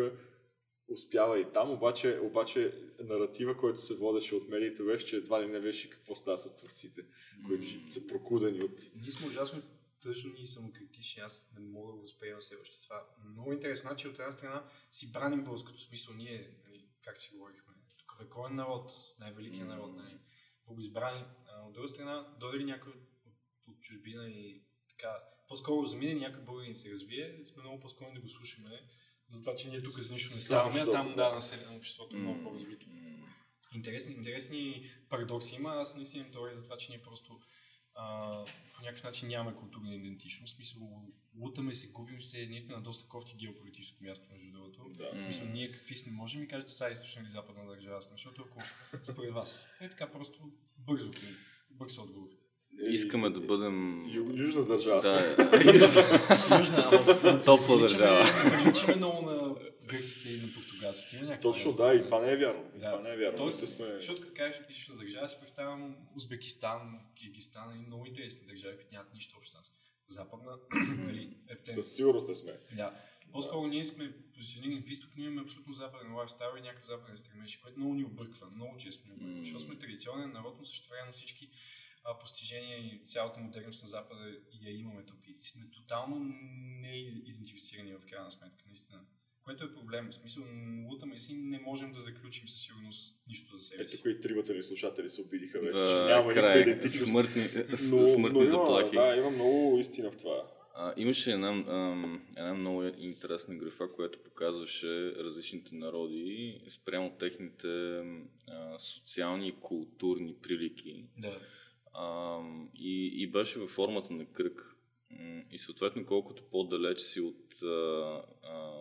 успява и там, обаче, обаче наратива, който се водеше от медиите, беше, че едва ли не беше какво става с творците, които са прокудени от... Ние сме ужасно тъжни и самокритични. Аз не мога да възприема все още това. Много интересно. Значи от една страна си браним българското смисъл. Ние, нали, как си говорихме, тук вековен народ, най-великият народ, нали, богоизбрани. От друга страна, дойде ли някой от, чужбина и така, по-скоро замине някой българин се развие, сме много по-склонни да го слушаме, за това, че ние тук за нищо не ставаме, а там да. населено обществото е много по-развито. Интересни, интересни парадокси има. Аз наистина имам теория за това, че ние просто а, по някакъв начин нямаме културна идентичност. В смисъл, лутаме се, губим се, наистина на доста кофти геополитическо място, между другото. Да. В смисъл, ние какви сме, може ми кажете сега източна или западна държава сме, защото ако според вас е така просто бързо, бърз отговор. Искаме да бъдем... Ю, южна държава. Да, Южна, ама топла държава. Приличаме много на гърците и на португалците. Точно, да, и това не е вярно. Да. Това не е вярно. Тоест, сме... Защото като кажеш източна държава, си представям Узбекистан, Киргистан и много интересни държави, които нямат нищо общо с нас. Западна, нали, е те- Със сигурност не сме. Да. По-скоро ние сме позиционирани в изток, ние имаме абсолютно западен лайфстайл и някакъв западен стремеж, което много ни обърква, много често ни обърква, защото сме традиционен народ, но също време всички а, постижения и цялата модерност на Запада я имаме тук и сме тотално не идентифицирани в крайна сметка, наистина. Което е проблем. В смисъл, лутаме си не можем да заключим със сигурност нищо за себе Ето си. тук и тримата ни слушатели се обидиха вече, че Да, няма никаква край. идентичност. Смъртни, Но, смъртни но има, заплахи. Да, има много истина в това. А, имаше една, ам, една много интересна графа, която показваше различните народи спрямо техните а, социални и културни прилики. Да. Ам, и, и беше във формата на кръг. И съответно, колкото по-далеч си от. А, а,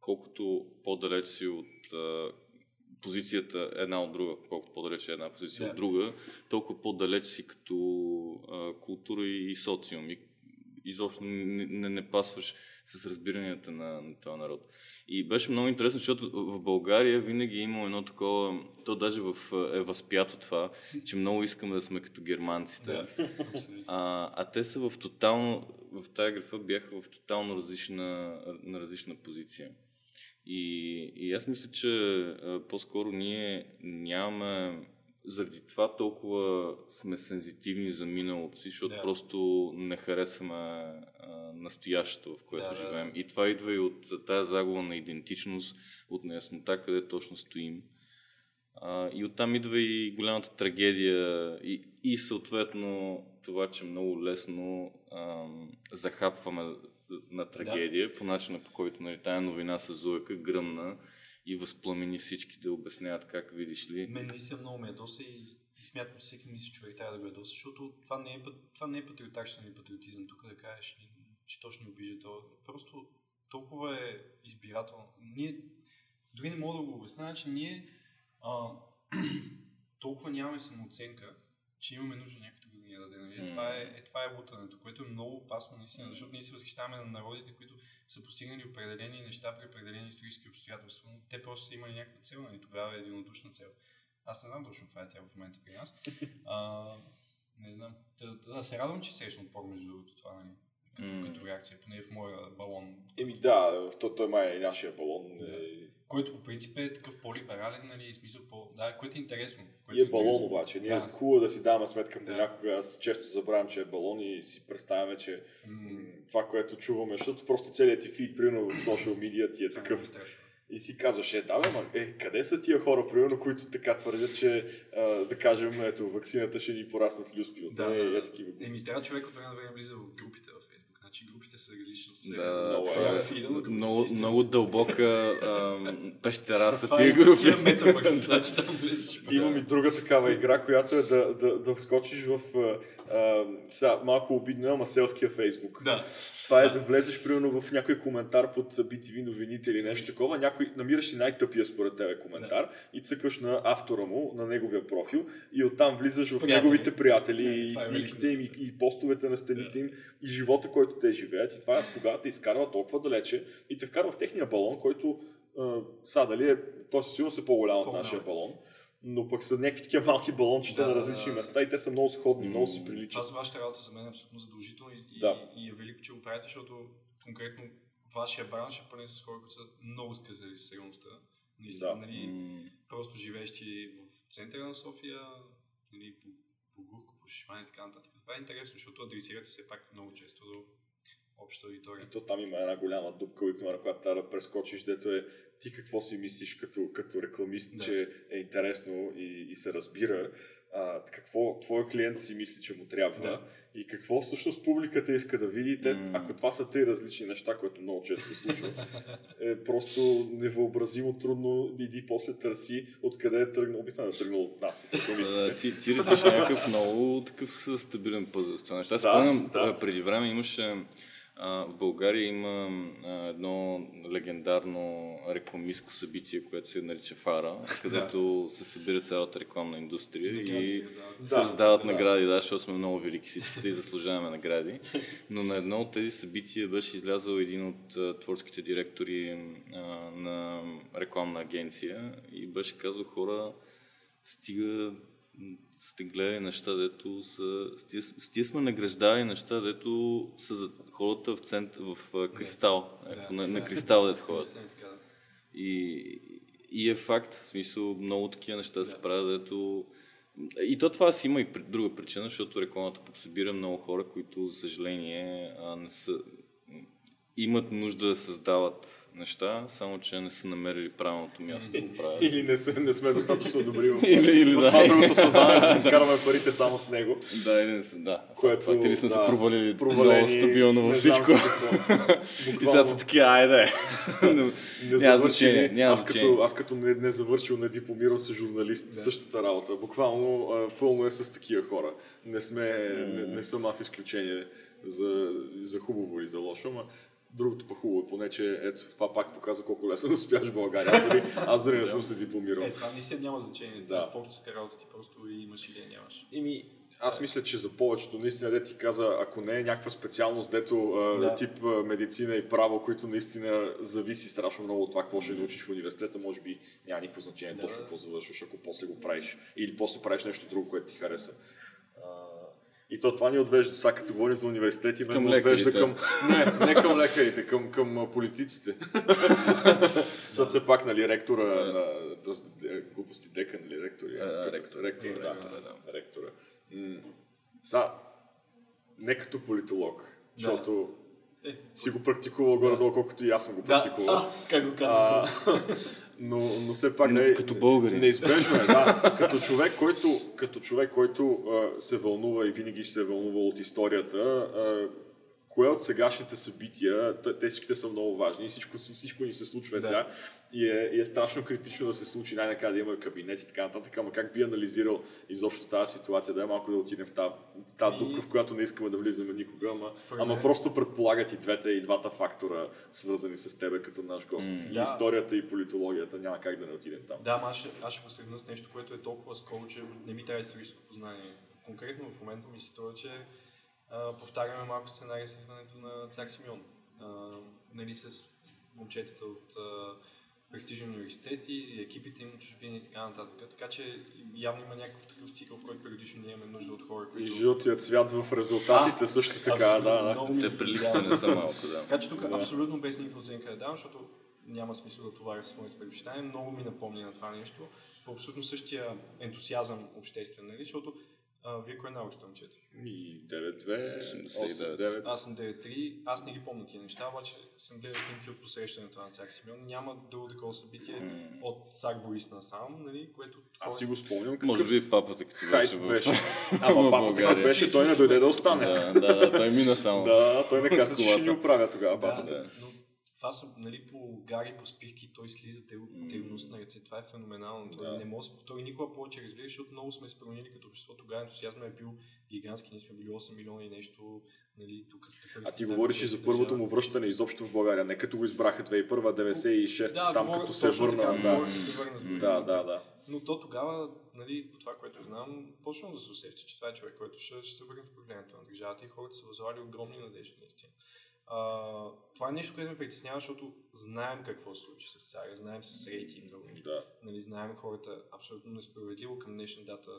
колкото по-далеч си от а, позицията една от друга, колкото по-далеч е една позиция Да. от друга, толкова по-далеч си като а, култура и социум. И изобщо не, не, не пасваш с разбиранията на, на този народ. И беше много интересно, защото в България винаги е имало едно такова, то даже в, е възпято това, че много искаме да сме като германците. Да. А, а те са в тотално, в тази графа бяха в тотално различна, на различна позиция. И, и аз мисля, че а, по-скоро ние нямаме, заради това толкова сме сензитивни за миналото си, защото Да. просто не харесваме а, настоящето, в което Да, да, да. живеем. И това идва и от тази загуба на идентичност, от неяснота къде точно стоим. А, и оттам идва и голямата трагедия и, и съответно това, че много лесно ам, захапваме на трагедия по начина по който нали, тая новина с Зуека гръмна и възпламени всички да обясняват как видиш ли. Мен наистина много ме ядоса и, и смятам, че всеки мисли човек трябва да го ядоса, защото това не е, това не е патриотачен или патриотизъм. Тук да кажеш, че точно ни обижда то. Просто толкова е избирателно. Ние, дори не мога да го обясня, че ние а, толкова нямаме самооценка, че имаме нужда някой едния да нали? Mm. Това, е, е, това е лутането, което е много опасно наистина, защото ние се възхищаваме на народите, които са постигнали определени неща при определени исторически обстоятелства, но те просто са имали някаква цел, нали? тогава е единодушна цел. Аз не знам точно това е тя в момента при нас. А, не знам. Да, да се радвам, че срещна отпор между другото това, нали? Като, mm. като реакция, поне в моя балон. Еми да, в той май е нашия балон. Да. Е... Който по принцип е такъв по-либерален, нали, смисъл по... Да, което е интересно. Което и е, е балон интересно. обаче. Ние да. е хубаво да си даваме сметка да. понякога. Аз често забравям, че е балон и си представяме, че mm. това, което чуваме, защото просто целият ти фид, примерно в социал медиа ти е такъв. Е и си казваш, е, да, бе, ма, е, къде са тия хора, примерно, които така твърдят, че, а, да кажем, ето, вакцината ще ни пораснат люспи от да, е, е, такива. Еми, трябва човек от време на време влиза в групите в Facebook. Значи групите са различни от сега. Да, много, това е, фида, много, много дълбока пещера са тия групи. значи там влизаш. Имам и друга такава игра, която е да, да, да вскочиш в а, са, малко обидно, ама селския Фейсбук. Да. Това е да влезеш, примерно, в някой коментар под BTV новините или нещо такова. Някой, намираш си най-тъпия според тебе коментар да. и цъкаш на автора му, на неговия профил и оттам влизаш в приятели. неговите приятели да, и е снимките им и, и постовете на стените им и живота, който те живеят. И това е когато те изкарва толкова далече и те вкарва в техния балон, който са, дали е, той със сигурност е по-голям от нашия балон но пък са някакви такива малки балончета да, на различни да, места и те са много сходни, много си приличат. Това с вашата работа за мен е абсолютно задължително и, да. и, и е велико, че го правите, защото конкретно вашия бранш е пълен с хора, които са много сказали с реалността. Наистина, да. нали, mm. просто живеещи в центъра на София, нали, по, по Гурко, по Шишман и така нататък. Това е интересно, защото адресирате се пак много често до обща аудитория. И то там има една голяма дупка, на която трябва да прескочиш, дето е ти какво си мислиш като, като рекламист, да. че е интересно и, и се разбира, а, какво твой клиент си мисли, че му трябва да. и какво всъщност публиката иска да види. Те, mm. Ако това са те различни неща, което много често се случва, е просто невъобразимо трудно. Иди после търси откъде е тръгнал. Обикновено е тръгнал от нас. ти, ти редиш някакъв много такъв стабилен пъзъл неща. Да, Спомням, да. преди време имаше в България има едно легендарно рекламистко събитие, което се нарича Фара, където се събира цялата рекламна индустрия и се раздават да, награди, да, защото сме много велики всичките и заслужаваме награди. Но на едно от тези събития беше излязъл един от творческите директори на рекламна агенция и беше казал хора, стига сте гледали неща, дето са... С тия сме награждали неща, дето са за хората в център, в кристал. Да, на, да, на кристал, дето ходят. И, и е факт, в смисъл, много такива неща да. се правят, дето... И то това си има и друга причина, защото рекламата пък събира много хора, които, за съжаление, не са, имат нужда да създават неща, само че не са намерили правилното място да го правят. Или не, са, не сме достатъчно добри в, или, или, да. това другото създаване, за да изкарваме парите само с него. Да, или не са, да. Което, или сме да, се провалили провалени, много стабилно във всичко. И сега са такива, айде. няма значение. Няма аз, като, аз като не, не завършил, не дипломирал се журналист, да. същата работа. Буквално пълно е с такива хора. Не сме, не, не съм аз изключение за, за хубаво или за лошо, ама Другото пък хубаво е поне, че ето, това пак показва колко лесно да успяш в България. Аз дори, аз дори не съм се дипломирал. Е, това наистина няма значение. Да. Фокуска работа ти просто имаш или нямаш. Ими, аз мисля, че за повечето, наистина, де ти каза, ако не е някаква специалност, дето да. тип медицина и право, които наистина зависи страшно много от това, какво ще научиш в университета, може би няма никакво значение да. точно какво завършваш, ако после го правиш. Или после правиш нещо друго, което ти хареса. И то това ни отвежда, сега като говорим за университети, ме към отвежда към... Не, не към лекарите, към, към политиците. Защото все пак, нали, ректора на... Е, глупости дека, нали, ректор, е, ректор, ректор, да, ректора. Са, не като политолог, защото е, си го практикувал горе-долу, колкото и аз съм го практикувал. Как го казвам? но, но все пак не, като българин. неизбежно е, да. като човек, който, като човек, който а, се вълнува и винаги ще се е вълнувал от историята, а, кое от сегашните събития, те всичките са много важни и всичко, всичко ни се случва да. сега и е, и е страшно критично да се случи най-накрая да има кабинет и така нататък, ама как би анализирал изобщо тази ситуация, да е малко да отидем в тази, в тази дупка, в която не искаме да влизаме никога, ама, ама просто предполагат и двете и двата фактора, свързани с тебе като наш гост. Mm, и да. историята и политологията, няма как да не отидем там. Да, аз ще, аз ще го сравня с нещо, което е толкова скоро, че не ми трябва историческо познание конкретно в момента ми се струва, че а, повтаряме малко сценария с идването на цар Симеон. А, нали, с момчетата от а, престижни университети, и екипите им чужбини и така нататък. Така че явно има някакъв такъв цикъл, в който периодично ние имаме нужда от хора, И които... жълтият цвят в резултатите също така, да, да. Те приликите да. не са малко, да. Така че тук Да. абсолютно без никаква оценка да давам, защото няма смисъл да товаря с моите предпочитания. Много ми напомня на това нещо. По абсолютно същия ентусиазъм обществен, нали? Защото а, вие кой навък сте момчета? И 9-2, 89. 8-9. Аз съм 9-3, аз не ги помня тия неща, обаче съм гледал снимки от посрещането на цар Симеон. Няма друго такова събитие от цар Борис насам, нали? Което Аз си го спомням какъв Може би папата, като беше в... беше. Ама папата като беше, той не дойде да остане. Да, да, да, той мина само. Да, той не каза, че ще ни оправя тогава Да, папата. да. но това са нали, по гари, по спирки, той слиза телност на ръце. Това е феноменално. Той Да. не може да се повтори никога повече, разбираш, защото много сме се променили като общество. Тогава ентусиазма е бил гигантски. Ние сме били 8 милиона и нещо. Нали, тук А ти говориш и за първото му връщане изобщо в България. Не като го избраха 2001-96, Да, там говоря- като се върна. така, Да, говоря, че се върна с да, да. да. Но то тогава, нали, по това, което знам, почвам да се усеща, че това е човек, който ще, ще се върне в управлението на държавата и хората са възлагали огромни надежди, наистина. А, това е нещо, което ме притеснява, защото знаем какво се случи с царя, знаем с рейтинга, му, да. нали, знаем хората абсолютно несправедливо към днешна дата,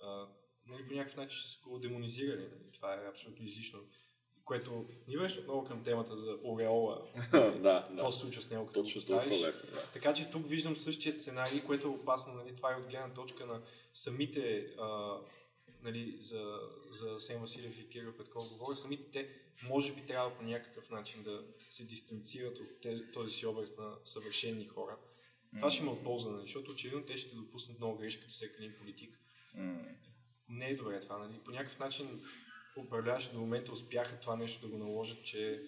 а, нали, по някакъв начин ще го демонизирали. Нали, това е абсолютно излишно. Което ни връща отново към темата за Ореола. да, Какво да. се случва с него, като Точно лесно. Да. Така че тук виждам същия сценарий, което е опасно. Нали, това е от гледна точка на самите, а, нали, за, за Сен Василев и Кирил Петков говоря, самите те може би трябва по някакъв начин да се дистанцират от тези, този си образ на съвършени хора. Това ще има от полза, нали, защото очевидно те ще допуснат много грешки като всеки един политик. Не е добре това, нали? По някакъв начин управляващи до момента успяха това нещо да го наложат, че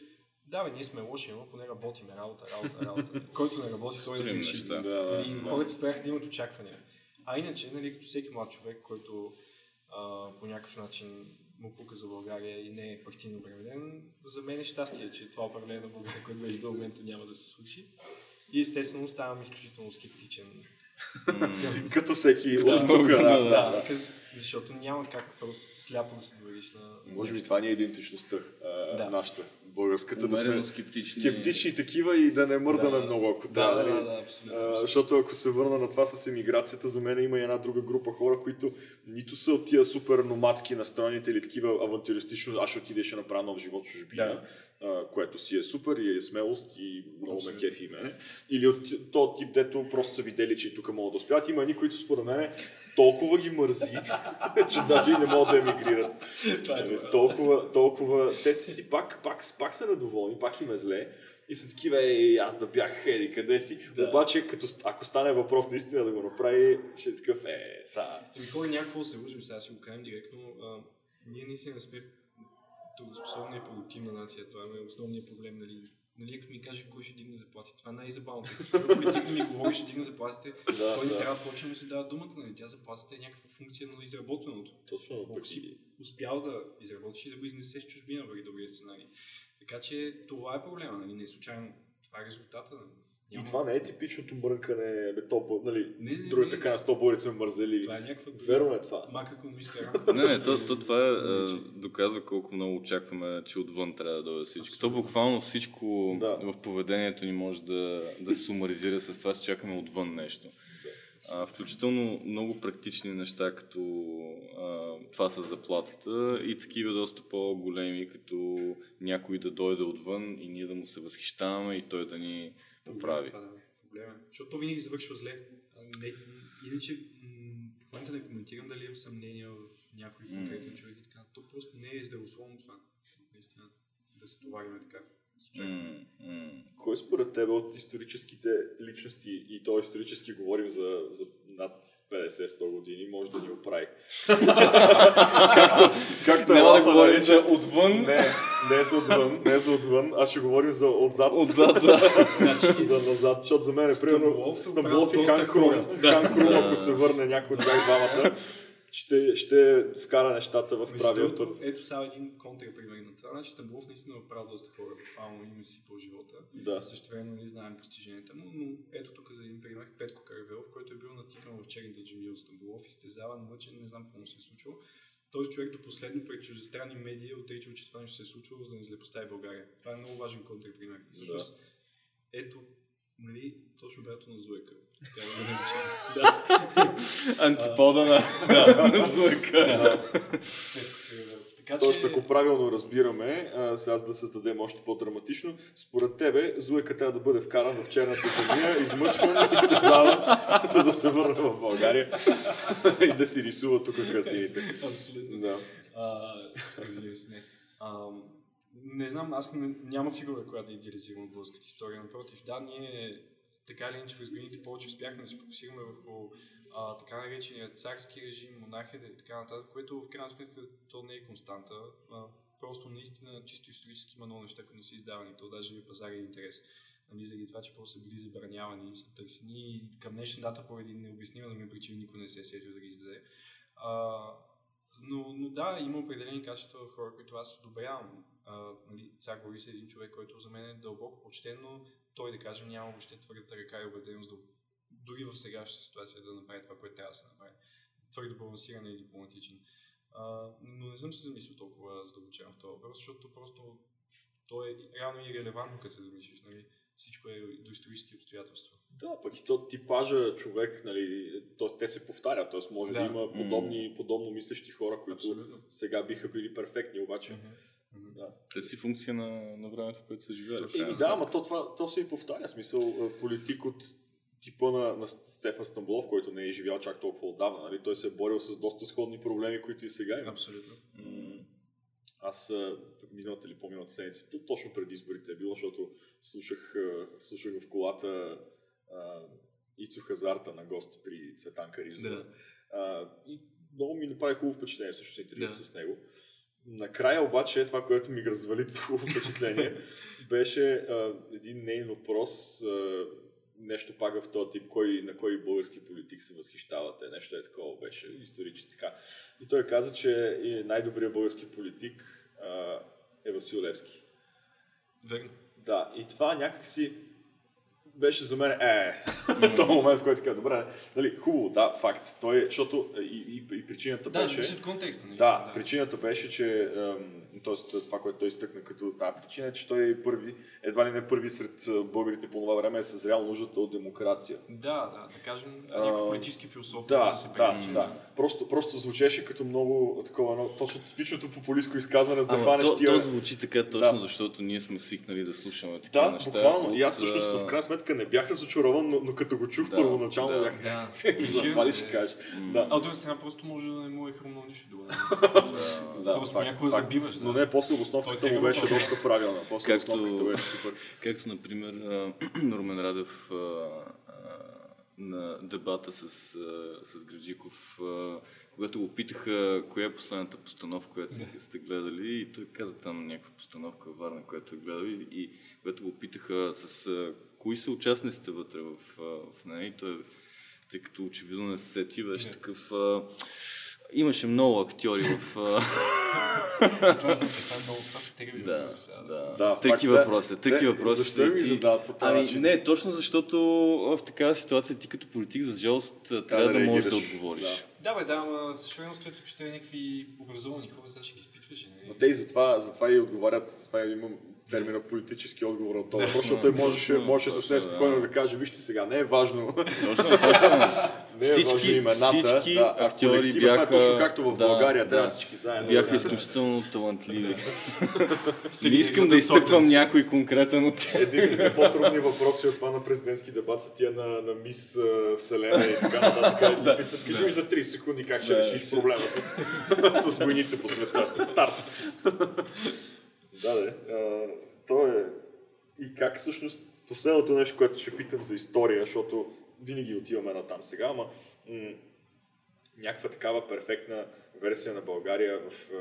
да, бе, ние сме лоши, но поне работиме работа, работа, работа. Който не работи, той да Строим греши. неща. Да, Нали, да. хората спряха да имат очаквания. А иначе, нали, като всеки млад човек, който а, по някакъв начин му пука за България и не е партийно обременен, за мен е щастие, че това управление на България, което беше до момента, няма да се случи. И естествено ставам изключително скептичен. Като всеки Да, от тук. Защото няма как просто сляпо да се довериш на... Може би това ни е идентичността, нашата, българската, да сме скептични. скептични такива и да не мърдаме Да. много, ако Да, трябва. да, нали? да, абсолютно. А, защото ако се върна на това с емиграцията, за мен има и една друга група хора, които нито са от тия супер номадски настроените или такива авантюристично, аз ще отида ще направя нов живот в чужбина, а, което си е супер и е смелост и много ме кефи и мене. Или от този тип, дето просто са видели, че и тук могат да успяват. Има едни, които според мен толкова ги мързи, че даже и не могат да емигрират. Това е добре. толкова, толкова, те си си пак, пак, пак са недоволни, пак им е зле. И са такива, ей, аз да бях еди къде си. Да. Обаче, като, ако стане въпрос наистина да го направи, ще е такъв, е, са. Ами хора, някакво да се лъжим, сега си го кажем директно. А, ние наистина не сме трудоспособна и продуктивна нация. Това е основният проблем. Нали? Нали, ако ми каже кой ще дигне заплатите, това е най-забавното. Политик да ми говори, ще дигне заплатите, Да, той не да. трябва да почне да се дава думата. Нали? Тя заплатата е някаква функция на изработеното. Точно, Колко си успял да изработиш и да го изнесеш чужбина при добрия сценарий. Така че това е проблема. Нали? Не е случайно. Това е резултата. Нали? И това не е типичното мрънкане, бе, то, нали, Не, не, другите не. така на 100 борец сме мързели. Това е някаква Верно е това. макроекономическа рамка. Не, не, то, то това е, доказва колко много очакваме, че отвън трябва да дойде всичко. То буквално всичко Да. в поведението ни може да, да се сумаризира с това, че чакаме отвън нещо. А, включително много практични неща, като а, това с заплатата и такива доста по-големи, като някой да дойде отвън и ние да му се възхищаваме и той да ни поправи. Това да проблема. Защото то винаги завършва зле. Не, иначе в момента не коментирам дали имам съмнения в някой конкретен човек и така. То просто не е здравословно това. Наистина да се товариме така. М, м. Кой според тебе от историческите личности, и то исторически говорим за, за над 50-100 години, може да ни оправи? както, както Няма да говорим за отвън. Не, не за отвън, не за отвън, а ще говорим за отзад. Отзад, да. Значи, за назад, защото за мен е примерно Стамбулов и Хан доста Крум. хора. Хан Крум, ако се върне някой от тях двамата, ще, ще вкара нещата в другото, път. ето сега един контрапример на това. Значи Стамбулов наистина е оправил доста хора, буквално име си по живота. Да. Също време не знаем постиженията му, но ето тук за един пример Петко Каравелов, който е бил натикан в черните джами от Стамбулов, изтезаван, мъчен, не знам какво му се е случило. този човек до последно пред чуждестранни медии отричал, че това нещо се е случило, за да не злепостави България. Това е много важен контрапример. Всъщност, ето, нали, точно бято на Зуека. Така да. Антипода на, на Зуека. Така Тоест, че... ако правилно разбираме, а, сега да създадем още по-драматично, според тебе Зуека трябва да бъде вкаран в черната земя, измъчван, изтезаван, за да се върне в България и да си рисува тук картините. Абсолютно. Да. А, разбира се, не. А, не знам, аз не, няма фигура, която да идеализирам от българската история. Напротив, да, ние така или иначе през годините повече успяхме да се фокусираме върху а, така наречения царски режим, монархията и така нататък, което в крайна сметка то не е константа. А, просто наистина чисто исторически има много неща, които не са издавани. То даже е пазарен интерес. Нали, заради това, че просто са били забранявани и са търсени и към днешна дата поради необяснима за мен причини никой не се е сетил да ги издаде. А, но, но да, има определени качества в хора, които аз одобрявам. Нали, цар Борис е един човек, който за мен е дълбоко почтен, но той, да кажем, няма въобще твърдата ръка и убеденост да, дори в сегашната ситуация да направи това, което трябва да се направи. Твърдо балансиран и дипломатичен. А, но не съм се замислил толкова задълбочено в този въпрос, защото просто то е реално и релевантно, като се замислиш. Нали? Всичко е до исторически обстоятелства. Да, пък и то типажа човек, нали, то, те се повтарят, т.е. може да, Да. има подобни, подобно мислещи хора, които Абсолютно. сега биха били перфектни, обаче. Да. Те си функция на, на времето, в което в Еми крайна да, ама то, това, то се и повтаря. Смисъл, а, политик от типа на, на Стефан Стамбулов, който не е живял чак толкова отдавна. Нали? Той се е борил с доста сходни проблеми, които и сега има. Абсолютно. Аз а, миналата или по-миналата седмица, то- точно преди изборите е било, защото слушах, а, слушах в колата а, Ицо Хазарта на гост при Цветан Каризова. Да. А, и много ми направи хубаво впечатление, също се интервю Да. с него. Накрая обаче това, което ми развали това хубаво впечатление, беше а, един нейн въпрос, а, нещо пак в този тип, кой, на кой български политик се възхищавате, нещо е такова беше, исторически така. И той каза, че и най-добрият български политик а, е Васил Левски. Верно. Да, и това някакси беше за мен, е, този момент, в който си каза, добре, нали, хубаво, да, факт. Той, защото и, и, и причината Да, беше... от контекста. Да, наистина, причината беше, че т.е. това, което той изтъкна като тази причина е, че той е първи, едва ли не първи сред българите по това време е съзрял нуждата от демокрация. Да, да, да кажем, някакъв политически философ Да, може да се да, да. Просто, просто звучеше като много такова, едно, точно типичното популистско изказване, за да хванеш то, тия... то звучи така точно, Да. защото ние сме свикнали да слушаме такива Да, неща. буквално. И аз а, в крайна сметка не бях разочарован, но, но като го чух Да, първоначално да. бях Да. за това ли ще кажеш? Да. А от друга страна, просто може да не му е хрумнало нищо друго. Да, просто понякога забиваш. Да. Но не, после обосновката е му беше доста правилна. После Както- обосновката беше супер. Както, например, а, Румен Радев на дебата с, с Граджиков, когато го питаха коя е последната постановка, която сте, гледали, и той каза там някаква постановка Варна, която е гледал, и, и когато го питаха с кои са участниците вътре в, в нея, и той, тъй като очевидно не се сети, беше такъв... А, имаше много актьори в... Това, е, това, е много, това са тегави Да, да. Да, факт, да. въпроси, Те- въпроси. защо ми задават по този Ами не, точно защото в такава ситуация ти като политик, за жалост, трябва да, можеш да отговориш. Да. Бе, да, ама също време стоят се някакви образовани хора, сега ще ги изпитваш. Но Нали? те и затова, затова и отговарят, затова имам термина политически отговор от това, защото той можеше, можеше съвсем да. спокойно да каже, вижте сега, не е важно, Точно, точно. не е важно всички, имената, всички да, актьори колектива, това е бяха... точно както в да, България, трябва да, всички заедно. Бяха да. изключително талантливи. Не искам да да изтъквам някой конкретен от тях. Единствените по-трудни въпроси от това на президентски дебат са тия на, на мис Вселена и така нататък. Питат, кажи ми за 30 секунди как ще Да, решиш проблема с, с войните по света. Старт. да, да. А, то е... И как всъщност... Последното нещо, което ще питам за история, защото винаги отиваме на там сега, ама м- някаква такава перфектна версия на България в, а,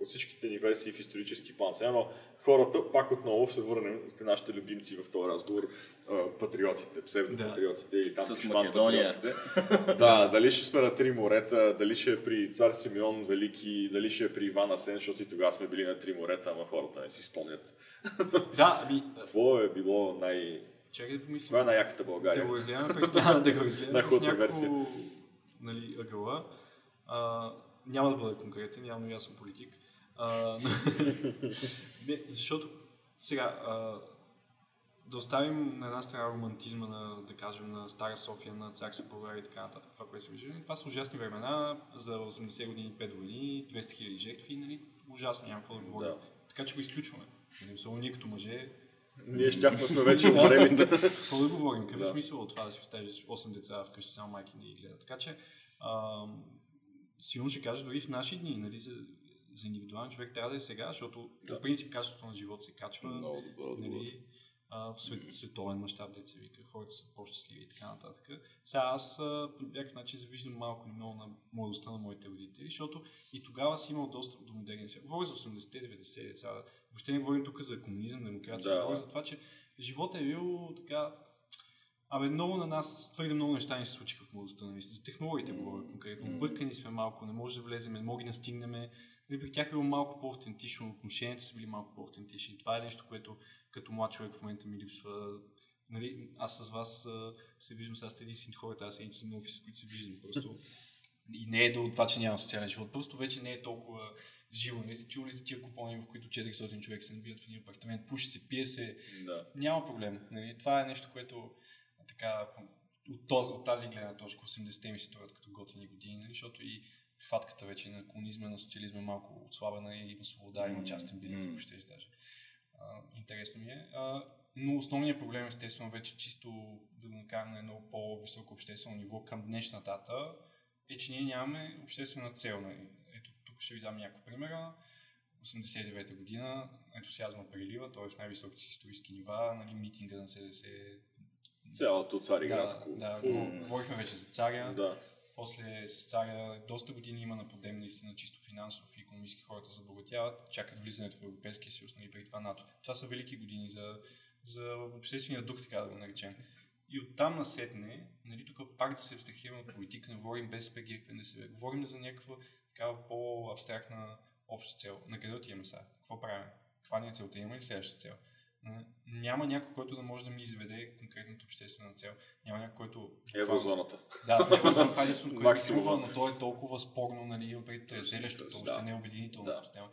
от всичките ни версии в исторически план. Сега, но хората, пак отново се върнем от нашите любимци в този разговор, патриотите, псевдопатриотите или там С патриотите. да, дали ще сме на три морета, дали ще е при цар Симеон Велики, дали ще е при Иван Асен, защото и тогава сме били на три морета, ама хората не си спомнят. Да, ами, Какво е било най... чакай да помислим. Това е най-яката Да България. го разгледаме през, да го през версия. нали, ъгъла. А, няма да бъда конкретен, явно и аз съм политик. А, не, защото сега а, да оставим на една страна романтизма на, да кажем, на Стара София, на Царство България и така нататък, това, което се вижда. Това са ужасни времена, за 80 години, 5 войни, 200 000 жертви, нали? ужасно, няма какво да говорим. Да. Така че го изключваме. Нали, Особено ние като мъже, Ние щяхме сме вече умрели. какво да говорим? Какъв е смисъл от това да си оставиш 8 деца вкъщи, само майки ни ги гледат? Така че, а, силно ще кажа, дори в наши дни, нали, за, индивидуален човек трябва да е сега, защото Да. по принцип качеството на живот се качва. Много добър нали, в свет, световен мащаб, деца вика, хората са по-щастливи и така нататък. Сега аз по някакъв начин завиждам малко или много на младостта на моите родители, защото и тогава си имал достъп до модерния свят. Говоря за 80-90 деца. Въобще не говорим тук за комунизъм, демокрация. Да. Говоря за това, че живота е бил така Абе, много на нас, твърде много неща ни се случиха в младостта. Нали? За технологиите говоря конкретно. Бъркани сме малко, не може да влезем, не може да стигнем. Нали, при тях е било малко по-автентично, отношенията са били малко по-автентични. Това е нещо, което като млад човек в момента ми липсва. Нали, аз с вас а, се виждам, сега сте единствените хора тази седмица на офис, с които се виждам. Просто и не е до това, че нямам социален живот. Просто вече не е толкова живо. Не сте чули за тия купони, в които 400 човека се набият в един апартамент, пуши се, пие се, Да. няма проблем. Нали? Това е нещо, което така, от, този, от тази гледна точка 80-те ми се струват като готини години, нали? защото и хватката вече на комунизма, на социализма е малко отслабена и има свобода, има частен бизнес, ако ще даже. А, интересно ми е. А, но основният проблем, естествено, вече чисто да го накарам на едно по-високо обществено ниво към днешна дата, е, че ние нямаме обществена цел. Нали? Ето, тук ще ви дам няколко примера. 89-та година ентусиазма прелива, т.е. в най-високите си исторически нива, нали, митинга на СДС. Цялото цариградско. Да, да, говорихме вече за царя. да. После с царя доста години има на подем наистина чисто финансов и економически хората забогатяват, чакат влизането в Европейския съюз, нали, преди това НАТО. Това са велики години за, за обществения дух, така да го наречем. И оттам насетне, нали, тук пак да се абстрахираме от политика, не говорим БСП, ГЕРБ, НДСВ, говорим за някаква такава по-абстрактна обща цел. На къде отиваме сега? Какво правим? Каква ни е целта? Има ли следващата цел? Няма някой, който да може да ми изведе конкретната обществена цел. Няма някой, който... Еврозоната. Да, еврозоната, това е единственото, което ми струва, но то е толкова спорно, нали, пред разделящото, Да. още не е обединително Да. тема.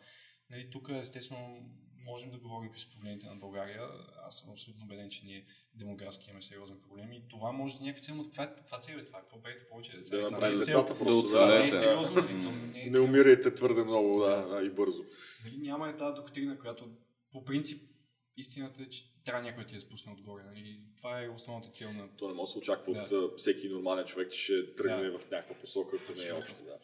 Нали, тук, естествено, можем да говорим с проблемите на България. Аз съм абсолютно убеден, че ние демографски имаме сериозен проблем и това може да е някаква цел, но каква, каква цел е това? Какво правите повече деца? Да е цел. децата Да просто. Това не е оцелеете. сериозно, нали? Не е Не умирайте твърде много, да, да, и бързо. Нали, няма е тази доктрина, която по принцип истината е, че трябва някой ти я спусне отгоре. Нали? Това е основната цел на То не може да се очаква Да. от всеки нормален човек, че ще тръгне Да. в някаква посока, ако не е общо. Да.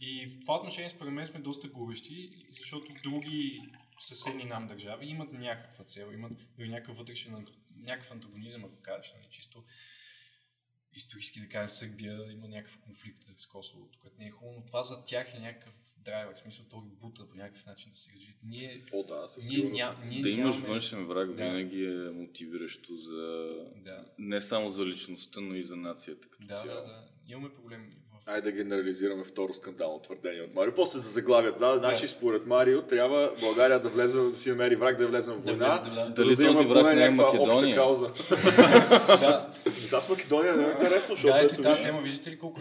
И в това отношение според мен сме доста губещи, защото други съседни нам държави имат някаква цел, имат някакъв вътрешен, някакъв антагонизъм, ако кажеш, нали, чисто исторически да кажем Сърбия има някакъв конфликт с Косово, което не е хубаво, но това за тях е някакъв драйвер, в смисъл той бута по някакъв начин да се развият. Ние, О, да, със ние, ня, ние Да имаш нямаме... външен враг Да. винаги е мотивиращо за Да, не само за личността, но и за нацията като да, цяло. да, да. Имаме проблеми в... Айде да генерализираме второ скандално твърдение от Марио. После се заглавят. Да, значи според Марио трябва България да влезе, да си намери враг, да влезе в война. влезе, да, да. Дали да има този враг поне не е някаква обща Македония? кауза. да, Сега с Македония не е интересно, защото да, ето тази тема, виждате ли колко,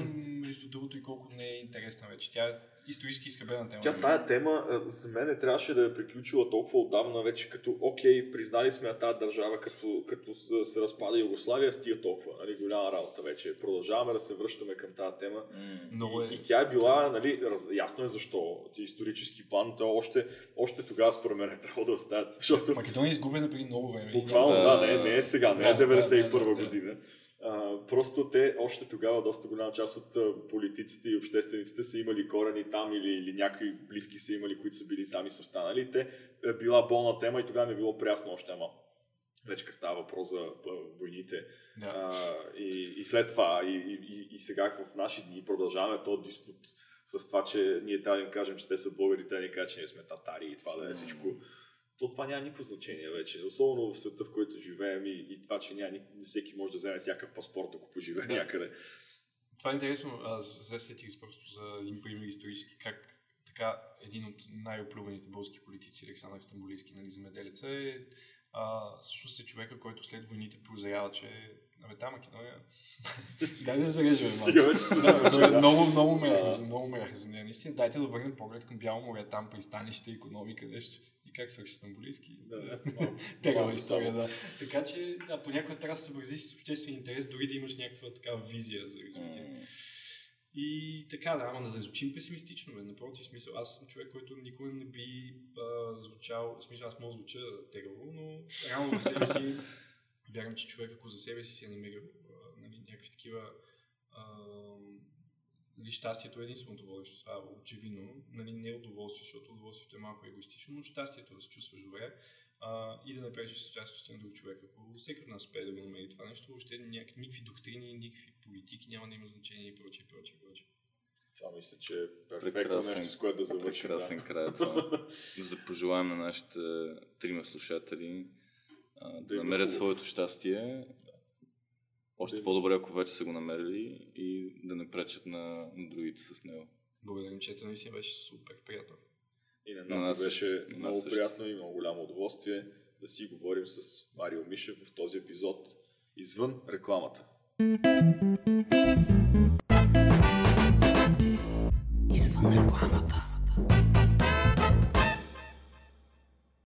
между другото, и колко не е интересна вече. Тя е исторически изхъбена тема. Тя тая тема за мен трябваше да е приключила толкова отдавна вече, като окей, признали сме я тази държава, като, като се, разпада Югославия, стига толкова. Нали, голяма работа вече. Продължаваме да се връщаме към тази тема. Много е. И, и тя е била, нали, раз, ясно е защо. Ти исторически план, то още, още тогава според мен е трябвало да оставят. Защото Македония е изгубена преди много време. буквално, Да, да, не, не е сега, не е да, да, 91 да, да, да. Просто те още тогава доста голяма част от политиците и обществениците са имали корени там или, или някои близки са имали, които са били там и са останали. Те е била болна тема и тогава не било прясно още, ама вече става въпрос за войните. Да. А, и, и след това, и, и, и, сега в наши дни продължаваме този диспут с това, че ние трябва да им кажем, че те са българи, те ни кажат, че ние сме татари и това да е всичко. То това няма никакво значение вече. Особено в света, в който живеем и, и това, че няма, всеки може да вземе всякакъв паспорт, ако поживее Да. някъде. Това е интересно. Аз се сетих просто за един пример исторически, как така един от най-оплюваните български политици, Александър Стамбулийски, нали, земеделеца, е а, всъщност е човека, който след войните прозрява, че Абе, там Македония... Дай да зарежем. Стига вече сме Да, много, много ме Да. яха, много ме яха за нея. Наистина, дайте да обърнем поглед към Бяло море, там пристанище, економика, нещо. И как свърши стамбулийски. Да, да, малко- Тегава история, да. Така че, да, понякога трябва да се съобрази с обществен интерес, дори да имаш някаква такава визия за развитие. И така, да, ама да звучим песимистично, бе. Напротив, смисъл, аз съм човек, който никога не би а, звучал, в смисъл, аз мога да звуча тегаво, но реално в себе си вярвам, че човек, ако за себе си си е намерил а, нали, някакви такива а, нали, щастието е единственото водещо, това е очевидно, нали, не е удоволствие, защото удоволствието е малко егоистично, но щастието е да се чувстваш добре а, и да не пречиш с частността на друг човек. Ако всеки от нас успее да го намери това нещо, въобще няк- никакви доктрини, никакви политики няма да има значение и прочее, прочее, прочее. Това мисля, че е перфектно нещо, с което да завършим. прекрасен да. край е това. За да пожелаем на нашите трима слушатели а, да, Да има намерят своето щастие. Още по-добре, ако вече са го намерили и да не пречат на, на другите с него. Благодарим, че наистина беше супер приятно. И на На нас, нас ни беше също. На нас много също. приятно и много голямо удоволствие да си говорим с Марио Мишев в този епизод извън рекламата. Извън рекламата.